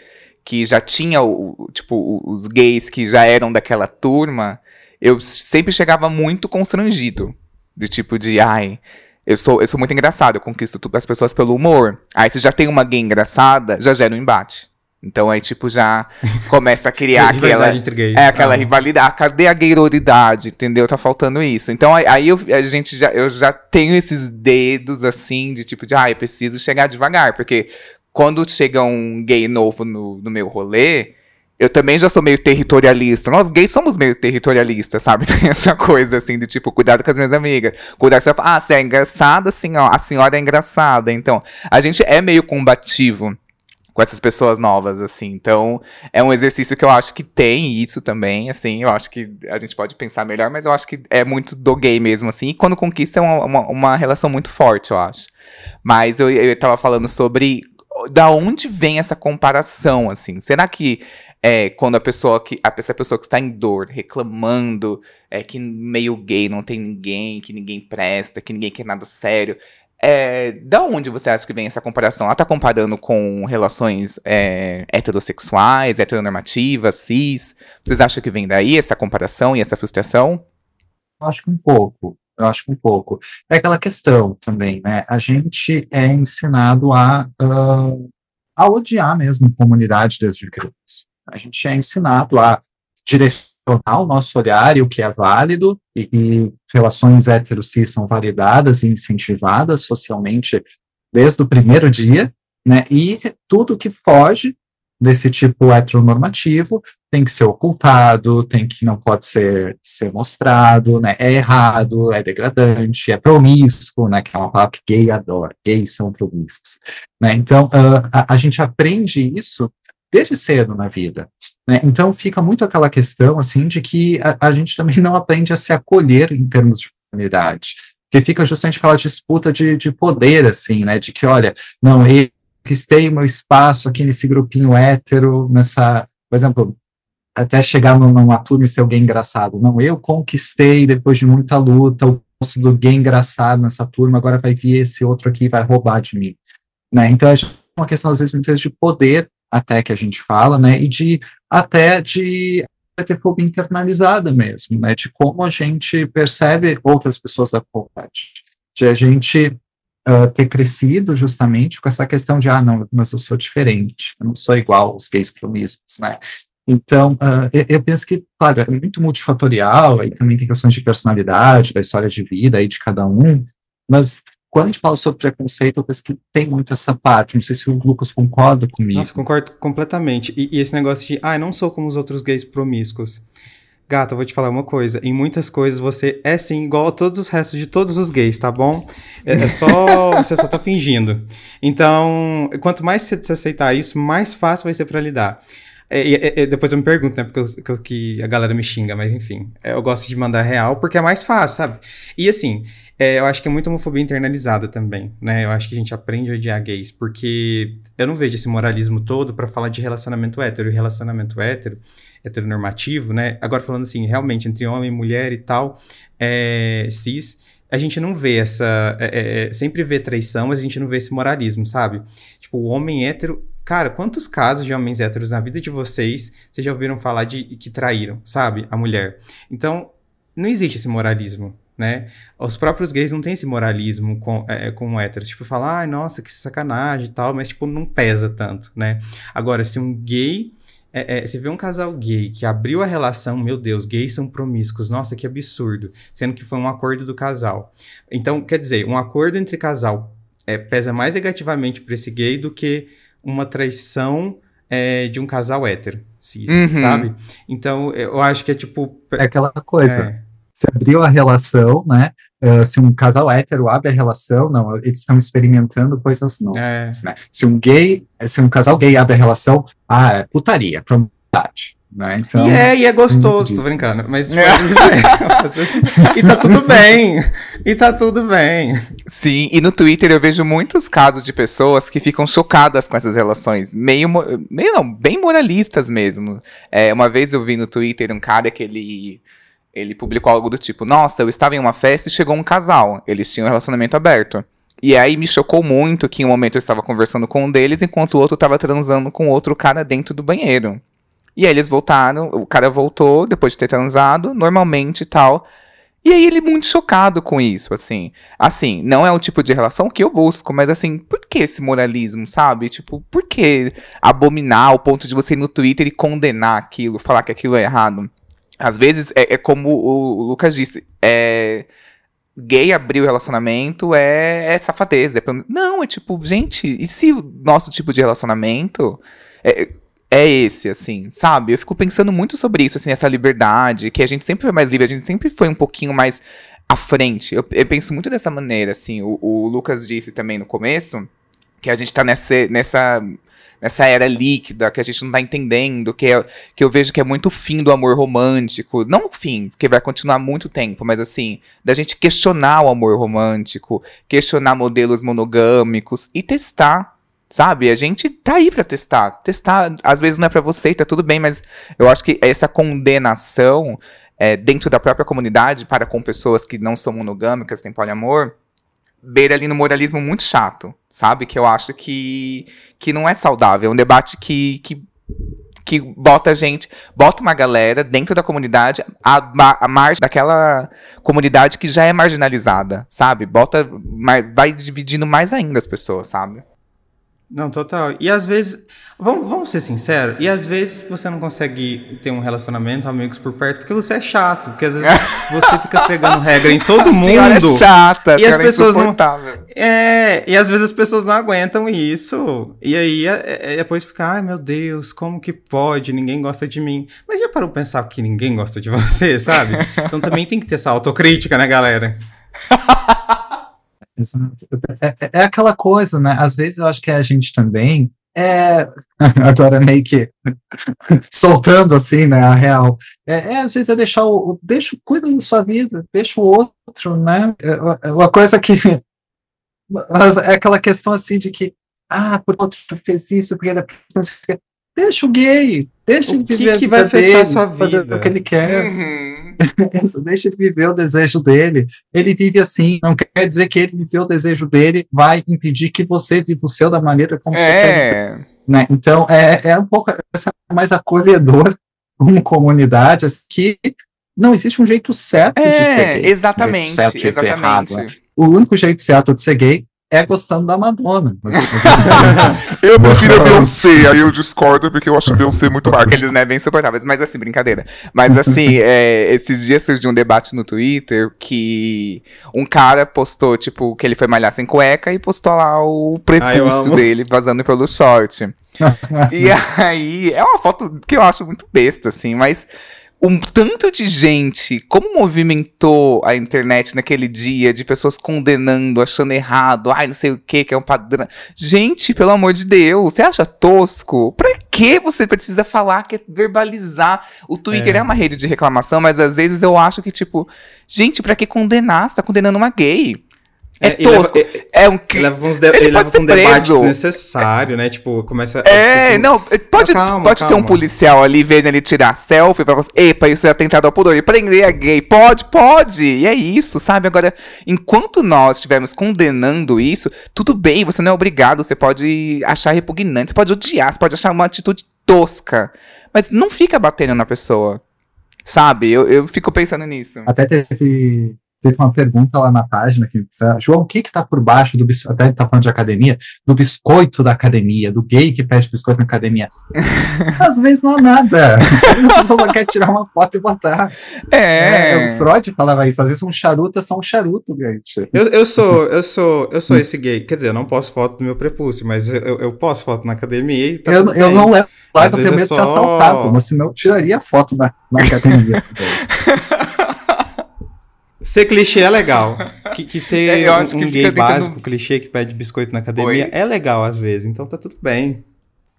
que já tinha, o, tipo, os gays que já eram daquela turma, eu sempre chegava muito constrangido. De tipo de, ai, eu sou, eu sou muito engraçado, eu conquisto as pessoas pelo humor. Aí se já tem uma gay engraçada, já gera um embate. Então aí, tipo, já *laughs* começa a criar aquela. É, aquela ah. rivalidade. Cadê a gayroridade? Entendeu? Tá faltando isso. Então aí, aí eu, a gente já, eu já tenho esses dedos assim, de tipo, de ah, eu preciso chegar devagar. Porque quando chega um gay novo no, no meu rolê, eu também já sou meio territorialista. Nós gays somos meio territorialistas, sabe? *laughs* Tem essa coisa assim de tipo, cuidado com as minhas amigas. Cuidado, você fala, ah, você é engraçada, assim, ó, a senhora é engraçada. Então, a gente é meio combativo com essas pessoas novas, assim. Então, é um exercício que eu acho que tem isso também, assim. Eu acho que a gente pode pensar melhor, mas eu acho que é muito do gay mesmo, assim. E quando conquista é uma, uma, uma relação muito forte, eu acho. Mas eu, eu tava falando sobre da onde vem essa comparação, assim. Será que é, quando a pessoa que a, essa pessoa que está em dor, reclamando é, que meio gay não tem ninguém, que ninguém presta, que ninguém quer nada sério, é, da onde você acha que vem essa comparação? Ela tá comparando com relações é, heterossexuais, heteronormativas, cis? Vocês acham que vem daí essa comparação e essa frustração? Acho que um pouco. Eu acho que um pouco. É aquela questão também, né? A gente é ensinado a, uh, a odiar mesmo comunidade desde criança. A gente é ensinado a direcionar o nosso olhar e o que é válido, e, e relações hétero-cis são validadas e incentivadas socialmente desde o primeiro dia, né, e tudo que foge desse tipo heteronormativo tem que ser ocultado, tem que não pode ser, ser mostrado, né? É errado, é degradante, é promíscuo, né? Que é uma palavra que gay adora, gays são promíscuos, né? Então, uh, a, a gente aprende isso desde cedo na vida. Né? Então fica muito aquela questão assim de que a, a, gente também não aprende a se acolher em termos de comunidade, que fica justamente aquela disputa de, de poder assim, né? De que olha, não eu conquistei meu espaço aqui nesse grupinho hétero, nessa, por exemplo, até chegar numa turma e ser alguém engraçado. Não, eu conquistei depois de muita luta o posto do gay engraçado nessa turma, agora vai vir esse outro aqui e vai roubar de mim. Né? Então, é uma questão, às vezes, muitas vezes, de poder, até que a gente fala, né? E de, até de fobia internalizada mesmo, né? De como a gente percebe outras pessoas da comunidade. De a gente uh, ter crescido justamente com essa questão de, ah, não, mas eu sou diferente, eu não sou igual aos gays promíscuos, né? Então, uh, eu, eu, penso que, claro, é muito multifatorial, aí também tem questões de personalidade, da história de vida aí de cada um, mas quando a gente fala sobre preconceito, eu penso que tem muito essa parte. Não sei se o Lucas concorda comigo. Nossa, concordo completamente. E, e esse negócio de, ah, eu não sou como os outros gays promíscuos. Gata, eu vou te falar uma coisa. Em muitas coisas você é sim igual a todos os restos de todos os gays, tá bom? É, é só. *laughs* você só tá fingindo. Então, quanto mais você aceitar isso, mais fácil vai ser para lidar. É, é, depois eu me pergunto, né? Porque eu, que a galera me xinga, mas enfim. É, eu gosto de mandar real porque é mais fácil, sabe? E assim, é, eu acho que é muito homofobia internalizada também, né? Eu acho que a gente aprende a odiar gays, porque eu não vejo esse moralismo todo para falar de relacionamento hétero. E relacionamento hétero, heteronormativo, né? Agora falando assim, realmente, entre homem e mulher e tal, é, cis, a gente não vê essa. É, é, sempre vê traição, mas a gente não vê esse moralismo, sabe? Tipo, o homem hétero Cara, quantos casos de homens héteros na vida de vocês vocês já ouviram falar de que traíram, sabe? A mulher. Então, não existe esse moralismo, né? Os próprios gays não têm esse moralismo com, é, com héteros. Tipo, falar, ai, nossa, que sacanagem e tal, mas, tipo, não pesa tanto, né? Agora, se um gay. É, é, se vê um casal gay que abriu a relação, meu Deus, gays são promíscuos, nossa, que absurdo. Sendo que foi um acordo do casal. Então, quer dizer, um acordo entre casal é, pesa mais negativamente para esse gay do que uma traição é, de um casal hétero, cis, uhum. sabe? Então, eu acho que é tipo. É aquela coisa. É. Se abriu a relação, né? Uh, se um casal hétero abre a relação, não, eles estão experimentando coisas novas, é. né? Se um gay, se um casal gay abre a relação, ah, é putaria, promissão. Né? Então, e é, e é gostoso, tô brincando. Mas, *laughs* tipo, é. e tá tudo bem. E tá tudo bem. Sim, e no Twitter eu vejo muitos casos de pessoas que ficam chocadas com essas relações. Meio, meio não, bem moralistas mesmo. É, uma vez eu vi no Twitter um cara que ele. Ele publicou algo do tipo: Nossa, eu estava em uma festa e chegou um casal. Eles tinham um relacionamento aberto. E aí me chocou muito que em um momento eu estava conversando com um deles, enquanto o outro estava transando com outro cara dentro do banheiro. E aí eles voltaram, o cara voltou depois de ter transado, normalmente e tal. E aí ele muito chocado com isso, assim. Assim, não é o tipo de relação que eu busco, mas assim, por que esse moralismo, sabe? Tipo, por que abominar ao ponto de você ir no Twitter e condenar aquilo, falar que aquilo é errado? Às vezes, é, é como o, Lucas disse, é gay abrir o relacionamento é, é safadeza. É, não, é tipo, gente, e se o nosso tipo de relacionamento. É, é esse, assim, sabe? Eu fico pensando muito sobre isso, assim, essa liberdade, que a gente sempre foi mais livre, a gente sempre foi um pouquinho mais à frente. Eu, eu penso muito dessa maneira, assim. O, o, Lucas disse também no começo que a gente tá nessa, nessa, nessa era líquida, que a gente não tá entendendo, que, é, que eu vejo que é muito o fim do amor romântico. Não o fim, porque vai continuar muito tempo, mas assim, da gente questionar o amor romântico, questionar modelos monogâmicos e testar Sabe? A gente tá aí pra testar. Testar, às vezes não é pra você tá tudo bem, mas eu acho que essa condenação é, dentro da própria comunidade para com pessoas que não são monogâmicas, têm poliamor, beira ali no moralismo muito chato, sabe? Que eu acho que, que não é saudável. É um debate que, que, que bota gente, bota uma galera dentro da comunidade, a, a margem daquela comunidade que já é marginalizada, sabe? Bota, vai dividindo mais ainda as pessoas, sabe? Não, total. E às vezes, vamos, vamos ser sinceros, e às vezes você não consegue ter um relacionamento, amigos por perto, porque você é chato, porque às vezes *laughs* você fica pegando regra em todo A senhora mundo. é chata, E as é pessoas não- insuportável. É, e às vezes as pessoas não aguentam isso. E aí é- é- depois fica, ai meu Deus, como que pode? Ninguém gosta de mim. Mas já parou pensar que ninguém gosta de *laughs* você, sabe? Então também tem que ter essa autocrítica, né, galera? *laughs* Exato. É, é- é aquela coisa, né? Às vezes eu acho que a gente também é *laughs* agora meio que *laughs* soltando assim, né? A real. É, é, às vezes é deixar o, o deixa o- cuida da sua vida, deixa o outro, né? É, é uma coisa que *laughs* é aquela questão assim de que ah, por outro fez isso, porque ele é o deixa o gay, deixa O ele viver a que vai afetar a dele, sua fazer vida? o que ele quer. Uhum. *laughs* Deixa ele viver o desejo dele. Ele vive assim, não quer dizer que ele viveu o desejo dele vai impedir que você viva o seu da maneira como você quer. É, Né? Então, é, é um pouco essa mais acolhedor *laughs* como comunidade, assim, que não existe um jeito certo de ser é, gay. exatamente, Um jeito certo, exatamente. errado, né? O único jeito certo de ser gay é gostando da Madonna. *laughs* Eu prefiro a. Beyoncé, aí eu discordo porque eu acho a Beyoncé muito mais. Aqueles, né, bem insuportáveis, mas assim, brincadeira. Mas assim, *laughs* é, esses dias surgiu um debate no Twitter que um cara postou, tipo, que ele foi malhar sem cueca e postou lá o Ah, prepúcio dele vazando pelo short. *laughs* E aí, é uma foto que eu acho muito besta, assim, mas um tanto de gente, como movimentou a internet naquele dia, de pessoas condenando, achando errado, ai, não sei o que, que é um padrão. Gente, pelo amor de Deus, você acha tosco? Pra que você precisa falar, que é verbalizar? O Twitter é. É. uma rede de reclamação, mas às vezes eu acho que, tipo, gente, pra que condenar? Você tá condenando uma gay. É, leva- tosco. e- É um Ele que. leva, uns de, Ele ele pode leva um debate desnecessário, né? Tipo, começa a É, discutir- não, pode, Calma, pode ter um calma. policial ali vendo ele tirar selfie pra você, epa, isso é atentado ao pudor, e prender a gay, pode, pode, e é isso, sabe? Agora, enquanto nós estivermos condenando isso, tudo bem, você não é obrigado, você pode achar repugnante, você pode odiar, você pode achar uma atitude tosca, mas não fica batendo na pessoa, sabe? Eu, eu fico pensando nisso. Até teve, teve uma pergunta lá na página que João, o que que tá por baixo do biscoito, até ele tá falando de academia, do biscoito da academia, do gay que pede biscoito na academia. *laughs* Às vezes não há nada. *laughs* Às vezes a pessoa só quer tirar uma foto e botar. É, o Freud falava isso, às vezes um charuto é só um charuto, gente. Eu, eu sou, *laughs* eu sou, eu sou esse gay. Quer dizer, eu não posso foto do meu prepúcio, mas eu, eu- posso foto na academia e tá eu, eu não levo lá, Às eu tenho vezes medo é de ser só- assaltado, mas senão eu tiraria a foto na, na academia. Ser clichê é legal. *laughs* Que, que ser É, um, que um gay tentando- básico, clichê que pede biscoito na academia Oi? é legal às vezes, então tá tudo bem.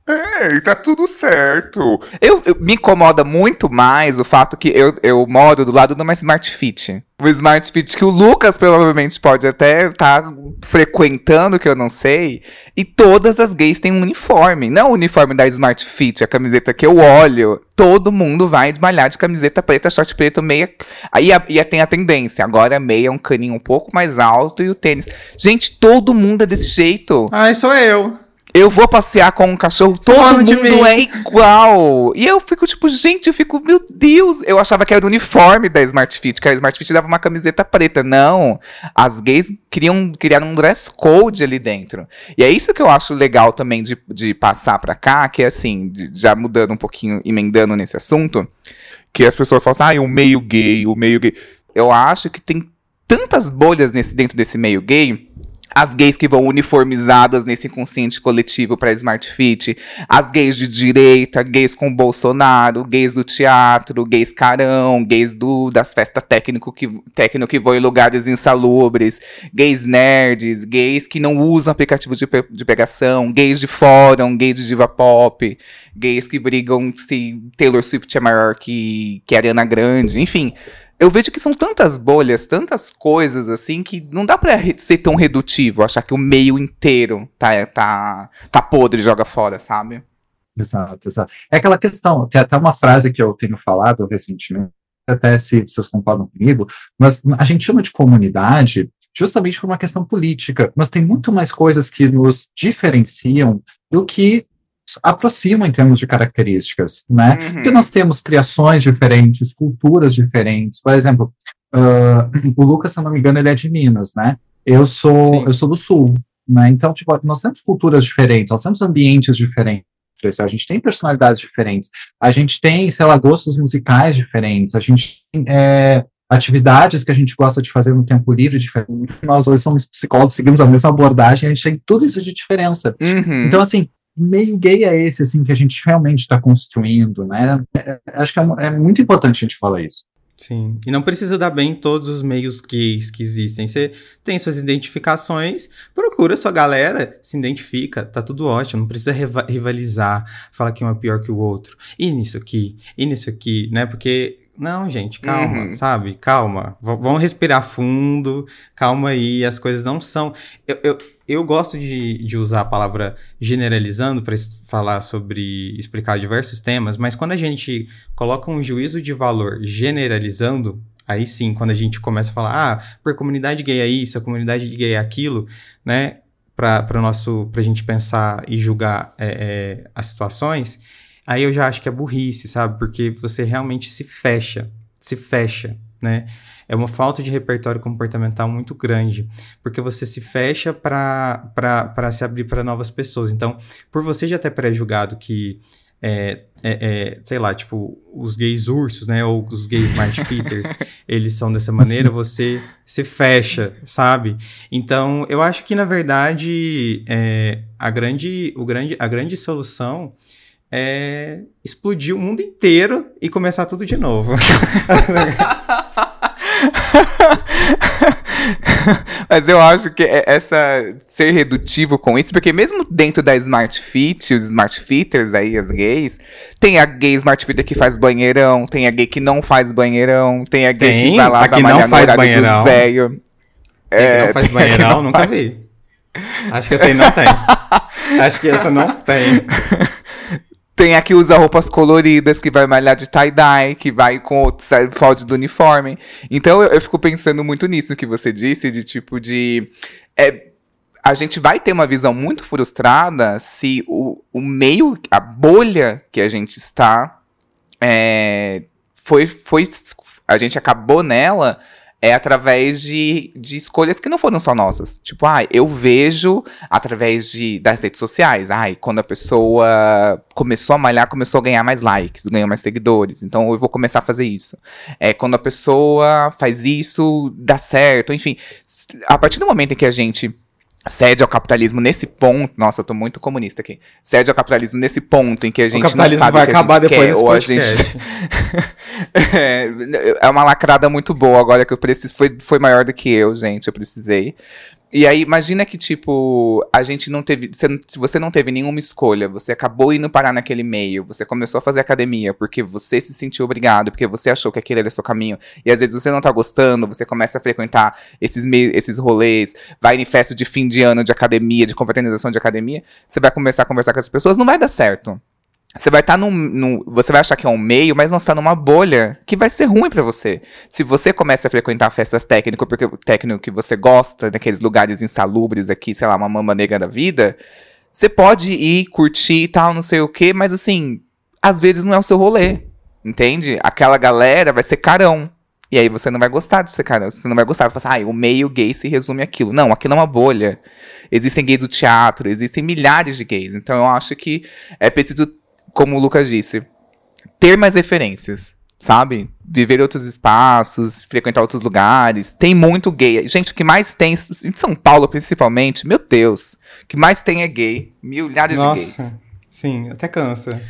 É, tá tudo certo. Eu, eu- me incomoda muito mais o fato que eu, eu moro do lado de uma Smart Fit. O Smart Fit que o Lucas provavelmente pode até estar frequentando, que eu não sei. E todas as gays têm um uniforme. Não o uniforme da Smart Fit, a camiseta que eu olho. Todo mundo vai malhar de camiseta preta, short preto, meia. Aí a- e a- tem a tendência. Agora a meia é um caninho um pouco mais alto e o tênis. Gente, todo mundo é desse jeito. Ai, sou eu. Eu vou passear com um cachorro, todo Falando de mundo é igual. E eu fico tipo, gente, eu fico, meu Deus. Eu achava que era o uniforme da Smart Fit, que a Smart Fit dava uma camiseta preta. Não. As gays queriam criar um dress code ali dentro. E é isso que eu acho legal também de, de passar pra cá, que é assim, de- já mudando um pouquinho, emendando nesse assunto, Que as pessoas falam assim, ah, o meio gay, o meio gay. eu acho que tem tantas bolhas nesse, dentro desse meio gay. As gays que vão uniformizadas nesse inconsciente coletivo para Smart Fit, as gays de direita, gays com Bolsonaro, gays do teatro, gays carão, gays do, das festas técnico que, técnico que vão em lugares insalubres, gays nerds, gays que não usam aplicativo de, de pegação, gays de fórum, gays de diva pop, gays que brigam se Taylor Swift é maior que, que Ariana Grande, enfim. Eu vejo que são tantas bolhas, tantas coisas assim, que não dá pra ser tão redutivo, achar que o meio inteiro tá, tá, tá podre e joga fora, sabe? Exato, exato. É aquela questão, tem até uma frase que eu tenho falado recentemente, até se vocês concordam comigo, mas a gente chama de comunidade justamente por uma questão política, mas tem muito mais coisas que nos diferenciam do que aproximam em termos de características, né? Uhum. Porque nós temos criações diferentes, culturas diferentes. Por exemplo, ah, *clears throat* o Lucas, se eu não me engano, ele é de Minas, né? Eu sou, Sim. eu sou do Sul. né? Então, tipo, nós temos culturas diferentes, nós temos ambientes diferentes, a gente tem personalidades diferentes, a gente tem, sei lá, gostos musicais diferentes, a gente tem é, atividades que a gente gosta de fazer no tempo livre diferente. Nós hoje somos psicólogos, seguimos a mesma abordagem, a gente tem tudo isso de diferença. Uhum. Então, assim, meio gay é esse, assim, que a gente realmente está construindo, né? É, acho que é, é, muito importante a gente falar isso. Sim, e não precisa dar bem em todos os meios gays que existem. Você tem suas identificações, procura sua galera, se identifica, tá tudo ótimo. Não precisa rivalizar, falar que um é pior que o outro. E nisso aqui, e nisso aqui, né? Porque não, gente, calma, uhum. sabe? Calma. V vamos respirar fundo, calma aí, as coisas não são. Eu, eu, eu gosto de, de usar a palavra generalizando para falar sobre. explicar diversos temas, mas quando a gente coloca um juízo de valor generalizando, aí sim, quando a gente começa a falar, ah, por comunidade gay é isso, a comunidade gay é aquilo, né? Para nosso. pra gente pensar e julgar é, é, as situações aí eu já acho que é burrice, sabe? Porque você realmente se fecha, se fecha, né? É uma falta de repertório comportamental muito grande, porque você se fecha para se abrir para novas pessoas. Então, por você já ter pré-julgado que é, é, é, sei lá, tipo, os gays ursos, né, ou os gays smart *laughs* fitters, eles são dessa maneira, você se fecha, sabe? Então, eu acho que, na verdade, é, a, grande, o grande, a grande solução é explodir o mundo inteiro e começar tudo de novo. *laughs* Mas eu acho que é essa ser redutivo com isso, porque mesmo dentro da Smart Fit, os Smart Fitters aí, as gays, tem a gay Smart Fitter que faz banheirão, tem a gay que não faz banheirão, tem a gay tem, que vai lá pra malhar no horário banheirão. dos velhos. É, não faz banheirão, nunca faz. vi. Acho que essa aí não tem. *laughs* Acho que essa não tem. *laughs* Tem a que usa roupas coloridas, que vai malhar de tie-dye, que vai com o fold do uniforme. Então eu, eu, fico pensando muito nisso que você disse, de tipo de. É, a gente vai ter uma visão muito frustrada se o, o meio, a bolha que a gente está, é, foi, foi. A gente acabou nela é através de, de escolhas que não foram só nossas. Tipo, ah, eu vejo através de, das redes sociais. Ai, quando a pessoa começou a malhar, começou a ganhar mais likes, ganhou mais seguidores. Então eu vou começar a fazer isso. É, quando a pessoa faz isso, dá certo. Enfim, a partir do momento em que a gente cede ao capitalismo nesse ponto. Nossa, eu tô muito comunista aqui. Cede ao capitalismo nesse ponto em que a gente não sabe vai o que acabar a gente depois quer, ou a gente é, *laughs* *laughs* é uma lacrada muito boa agora que eu preciso foi foi maior do que eu, gente, eu precisei. E aí, imagina que, tipo, a gente não teve. Se você não teve nenhuma escolha, você acabou indo parar naquele meio, você começou a fazer academia porque você se sentiu obrigado, porque você achou que aquele era o seu caminho, e às vezes você não tá gostando, você começa a frequentar esses, esses rolês, vai em festa de fim de ano de academia, de confraternização de academia, você vai começar a conversar com as pessoas, não vai dar certo. Você vai estar tá Você vai achar que é um meio, mas não está numa bolha que vai ser ruim para você. Se você começa a frequentar festas técnicas, porque o técnico que você gosta, daqueles lugares insalubres aqui, sei lá, uma mamba negra da vida, você pode ir, curtir e tal, não sei o quê, mas assim, às vezes não é o seu rolê. Entende? Aquela galera vai ser carão. E aí você não vai gostar de ser carão. Você não vai gostar. Vai falar assim, ah, o meio gay se resume aquilo. Não, aquilo é uma bolha. Existem gays do teatro, existem milhares de gays. Então eu acho que é preciso como o Lucas disse, ter mais referências, sabe? Viver outros espaços, frequentar outros lugares. Tem muito gay. Gente, o que mais tem, em São Paulo principalmente, meu Deus, o que mais tem é gay. Milhares Nossa, de gays. Sim, até cansa.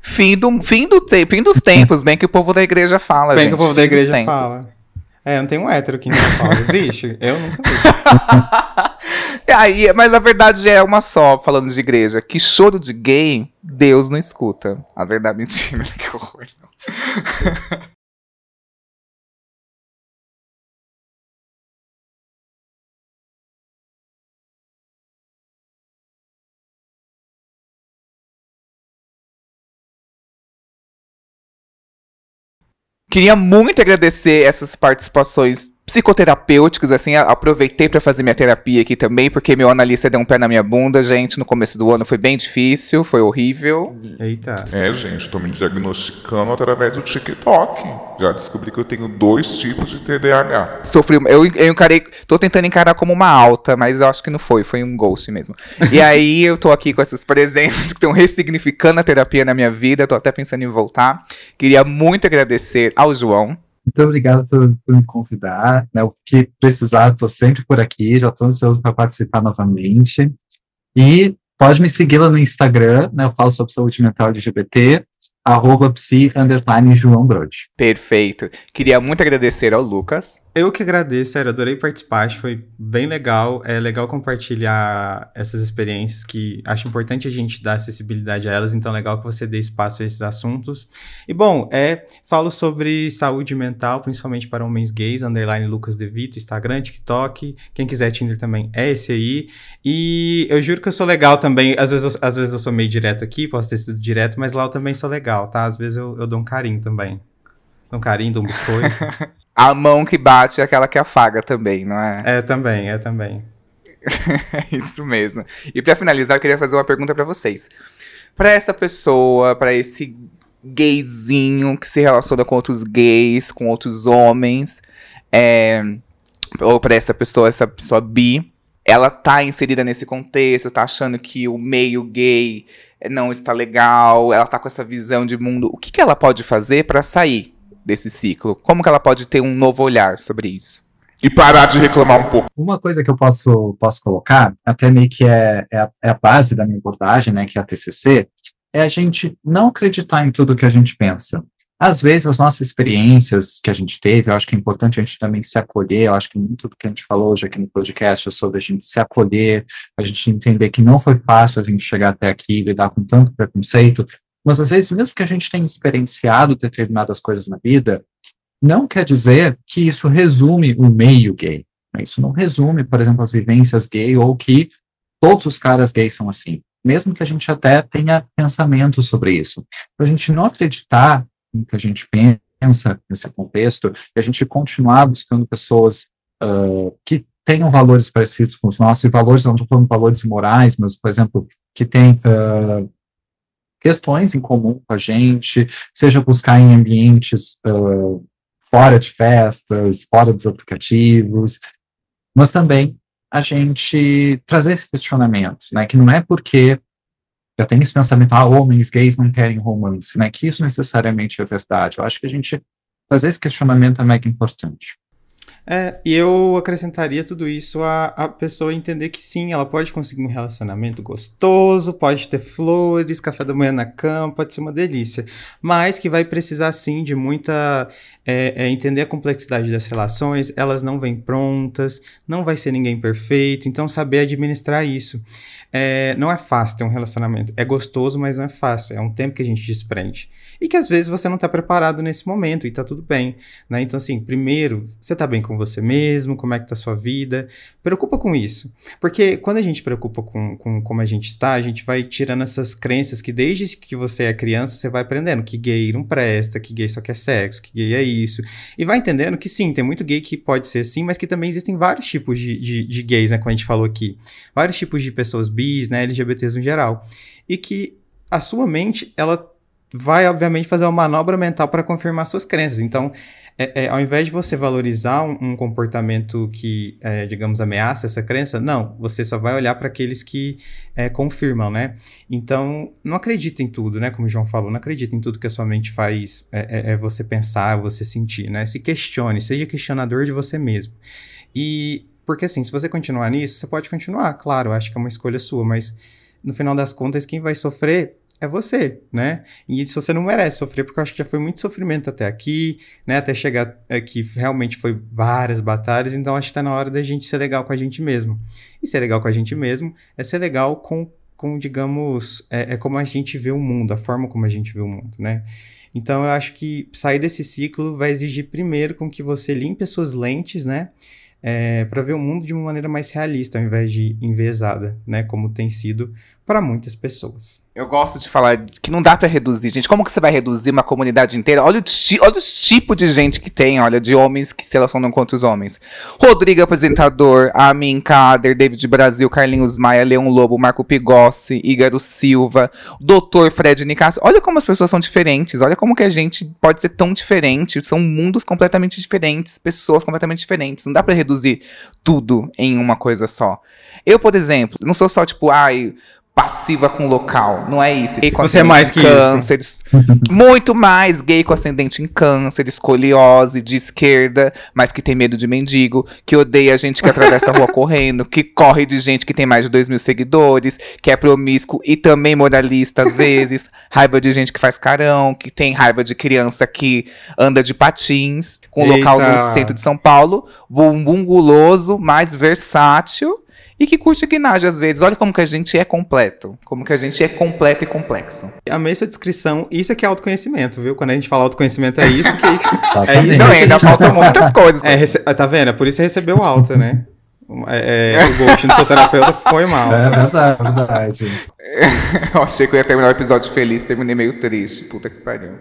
Fim, do, fim, do te, fim dos tempos, bem que o povo da igreja fala, bem gente. que o povo da igreja fala. É, não tem um hétero aqui em São Paulo. Existe? *laughs* Eu nunca vi. *laughs* Aí, mas a verdade é uma só, falando de igreja. Que choro de gay, Deus não escuta. A verdade, mentira, *laughs* que horror. Queria muito agradecer essas participações psicoterapêuticos, assim, aproveitei pra fazer minha terapia aqui também, porque meu analista deu um pé na minha bunda, gente, no começo do ano foi bem difícil, foi horrível. Eita. É, gente, tô me diagnosticando através do TikTok. Já descobri que eu tenho dois tipos de TDAH. Sofri, eu, eu encarei, tô tentando encarar como uma alta, mas eu acho que não foi, foi um ghost mesmo. E *laughs* aí eu tô aqui com essas presenças *laughs* que estão ressignificando a terapia na minha vida, tô até pensando em voltar. Queria muito agradecer ao João. Muito obrigado por, por me convidar. Né? O que precisar, estou sempre por aqui, já estou ansioso para participar novamente. E pode me seguir lá no Instagram, né? Eu falo sobre saúde mental LGBT, arroba psi, underline, João Brode. Perfeito. Queria muito agradecer ao Lucas. Eu que agradeço, sério, adorei participar, acho que foi bem legal. É legal compartilhar essas experiências que acho importante a gente dar acessibilidade a elas, então é legal que você dê espaço a esses assuntos. E bom, é, falo sobre saúde mental, principalmente para homens gays, underline Lucas Devito, Instagram, TikTok. Quem quiser Tinder também é esse aí. E eu juro que eu sou legal também. Às vezes eu, às vezes eu sou meio direto aqui, posso ter sido direto, mas lá eu também sou legal, tá? Às vezes eu, eu dou um carinho também. Dou um carinho, dou um biscoito. *laughs* A mão que bate é aquela que afaga também, não é? é também, é também. É *laughs* isso mesmo. E pra finalizar, eu queria fazer uma pergunta pra vocês. Pra essa pessoa, pra esse gayzinho que se relaciona com outros gays, com outros homens, é, ou pra essa pessoa, essa pessoa bi, ela tá inserida nesse contexto, tá achando que o meio gay não está legal, ela tá com essa visão de mundo. O que, que ela pode fazer pra sair desse ciclo? Como que ela pode ter um novo olhar sobre isso? E parar de reclamar um pouco. Uma coisa que eu posso, posso colocar, até meio que é, é, a, é a base da minha abordagem, né, que é a TCC, é a gente não acreditar em tudo que a gente pensa. Às vezes, as nossas experiências que a gente teve, eu acho que é importante a gente também se acolher, eu acho que muito do que a gente falou hoje aqui no podcast é sobre a gente se acolher, a gente entender que não foi fácil a gente chegar até aqui, lidar com tanto preconceito, mas às vezes, mesmo que a gente tenha experienciado determinadas coisas na vida, não quer dizer que isso resume o meio gay. né? Isso não resume, por exemplo, as vivências gay ou que todos os caras gays são assim. Mesmo que a gente até tenha pensamento sobre isso. Para a gente não acreditar no que a gente pensa nesse contexto e a gente continuar buscando pessoas ah, que tenham valores parecidos com os nossos, e valores, não estou falando valores morais, mas, por exemplo, que tem ah, questões em comum com a gente, seja buscar em ambientes ah, fora de festas, fora dos aplicativos, mas também a gente trazer esse questionamento, né, que não é porque eu tenho esse pensamento, ah, homens gays não querem romance, né, que isso necessariamente é verdade. Eu acho que a gente fazer esse questionamento é mega importante. É, e eu acrescentaria tudo isso a, a pessoa entender que sim, ela pode conseguir um relacionamento gostoso, pode ter flores, café da manhã na cama, pode ser uma delícia. Mas que vai precisar sim de muita. é, é, entender a complexidade das relações, elas não vêm prontas, não vai ser ninguém perfeito, então saber administrar isso. É, não é fácil ter um relacionamento. É gostoso, mas não é fácil. É um tempo que a gente desprende. E que às vezes você não tá preparado nesse momento e tá tudo bem, né? Então, assim, primeiro, você tá bem com você mesmo, como é que tá a sua vida. Preocupa com isso. Porque quando a gente preocupa com, com como a gente está, a gente vai tirando essas crenças que desde que você é criança, você vai aprendendo que gay não presta, que gay só quer sexo, que gay é isso. E vai entendendo que sim, tem muito gay que pode ser assim, mas que também existem vários tipos de, de, de gays, né? Como a gente falou aqui. Vários tipos de pessoas bis, né? LGBTs no geral. E que a sua mente, ela vai, obviamente, fazer uma manobra mental para confirmar suas crenças. Então, é, é, ao invés de você valorizar um, um comportamento que, é, digamos, ameaça essa crença, não, você só vai olhar para aqueles que é, confirmam, né? Então, não acredita em tudo, né? Como o João falou, não acredita em tudo que a sua mente faz é, é- é você pensar, você sentir, né? Se questione, seja questionador de você mesmo. E, porque assim, se você continuar nisso, você pode continuar, claro, acho que é uma escolha sua, mas no final das contas, quem vai sofrer é você, né? E isso você não merece sofrer, porque eu acho que já foi muito sofrimento até aqui, né? Até chegar aqui, realmente foi várias batalhas, então acho que tá na hora da gente ser legal com a gente mesmo. E ser legal com a gente mesmo é ser legal com, com digamos, é, é como a gente vê o mundo, a forma como a gente vê o mundo, né? Então eu acho que sair desse ciclo vai exigir primeiro com que você limpe as suas lentes, né? É, para ver o mundo de uma maneira mais realista, ao invés de envezada, né? Como tem sido para muitas pessoas. Eu gosto de falar que não dá pra reduzir, gente. Como que você vai reduzir uma comunidade inteira? Olha o, ti, olha os tipos de gente que tem, olha, de homens que se relacionam com outros homens. Rodrigo, apresentador, Amin Kader, David Brasil, Carlinhos Maia, Leão Lobo, Marco Pigossi, Ígaro Silva, Doutor Fred Nicasso. Olha como as pessoas são diferentes, olha como que a gente pode ser tão diferente. São mundos completamente diferentes, pessoas completamente diferentes. Não dá pra reduzir tudo em uma coisa só. Eu, por exemplo, não sou só tipo, ai passiva com local. Não é isso. Gay com Você é mais que câncer, isso. *laughs* Muito mais gay com ascendente em câncer, escoliose, de esquerda, mas que tem medo de mendigo, que odeia gente que atravessa a rua *laughs* correndo, que corre de gente que tem mais de dois mil seguidores, que é promíscuo e também moralista às vezes, *laughs* raiva de gente que faz carão, que tem raiva de criança que anda de patins, com Eita. local no centro de São Paulo, bumbum guloso, mais versátil e que curte guinagem às vezes. Olha como que a gente é completo. Como que a gente é completo e complexo. Amei sua descrição. Isso é que é autoconhecimento, viu? Quando a gente fala autoconhecimento, é isso que. *laughs* é isso Não, ainda faltam muitas coisas. É, rece- Tá vendo? É por isso recebeu alta, né? É, é, o ghost do seu terapeuta foi mal. É verdade, verdade. *laughs* Eu achei que eu ia terminar o episódio feliz, terminei meio triste. Puta que pariu.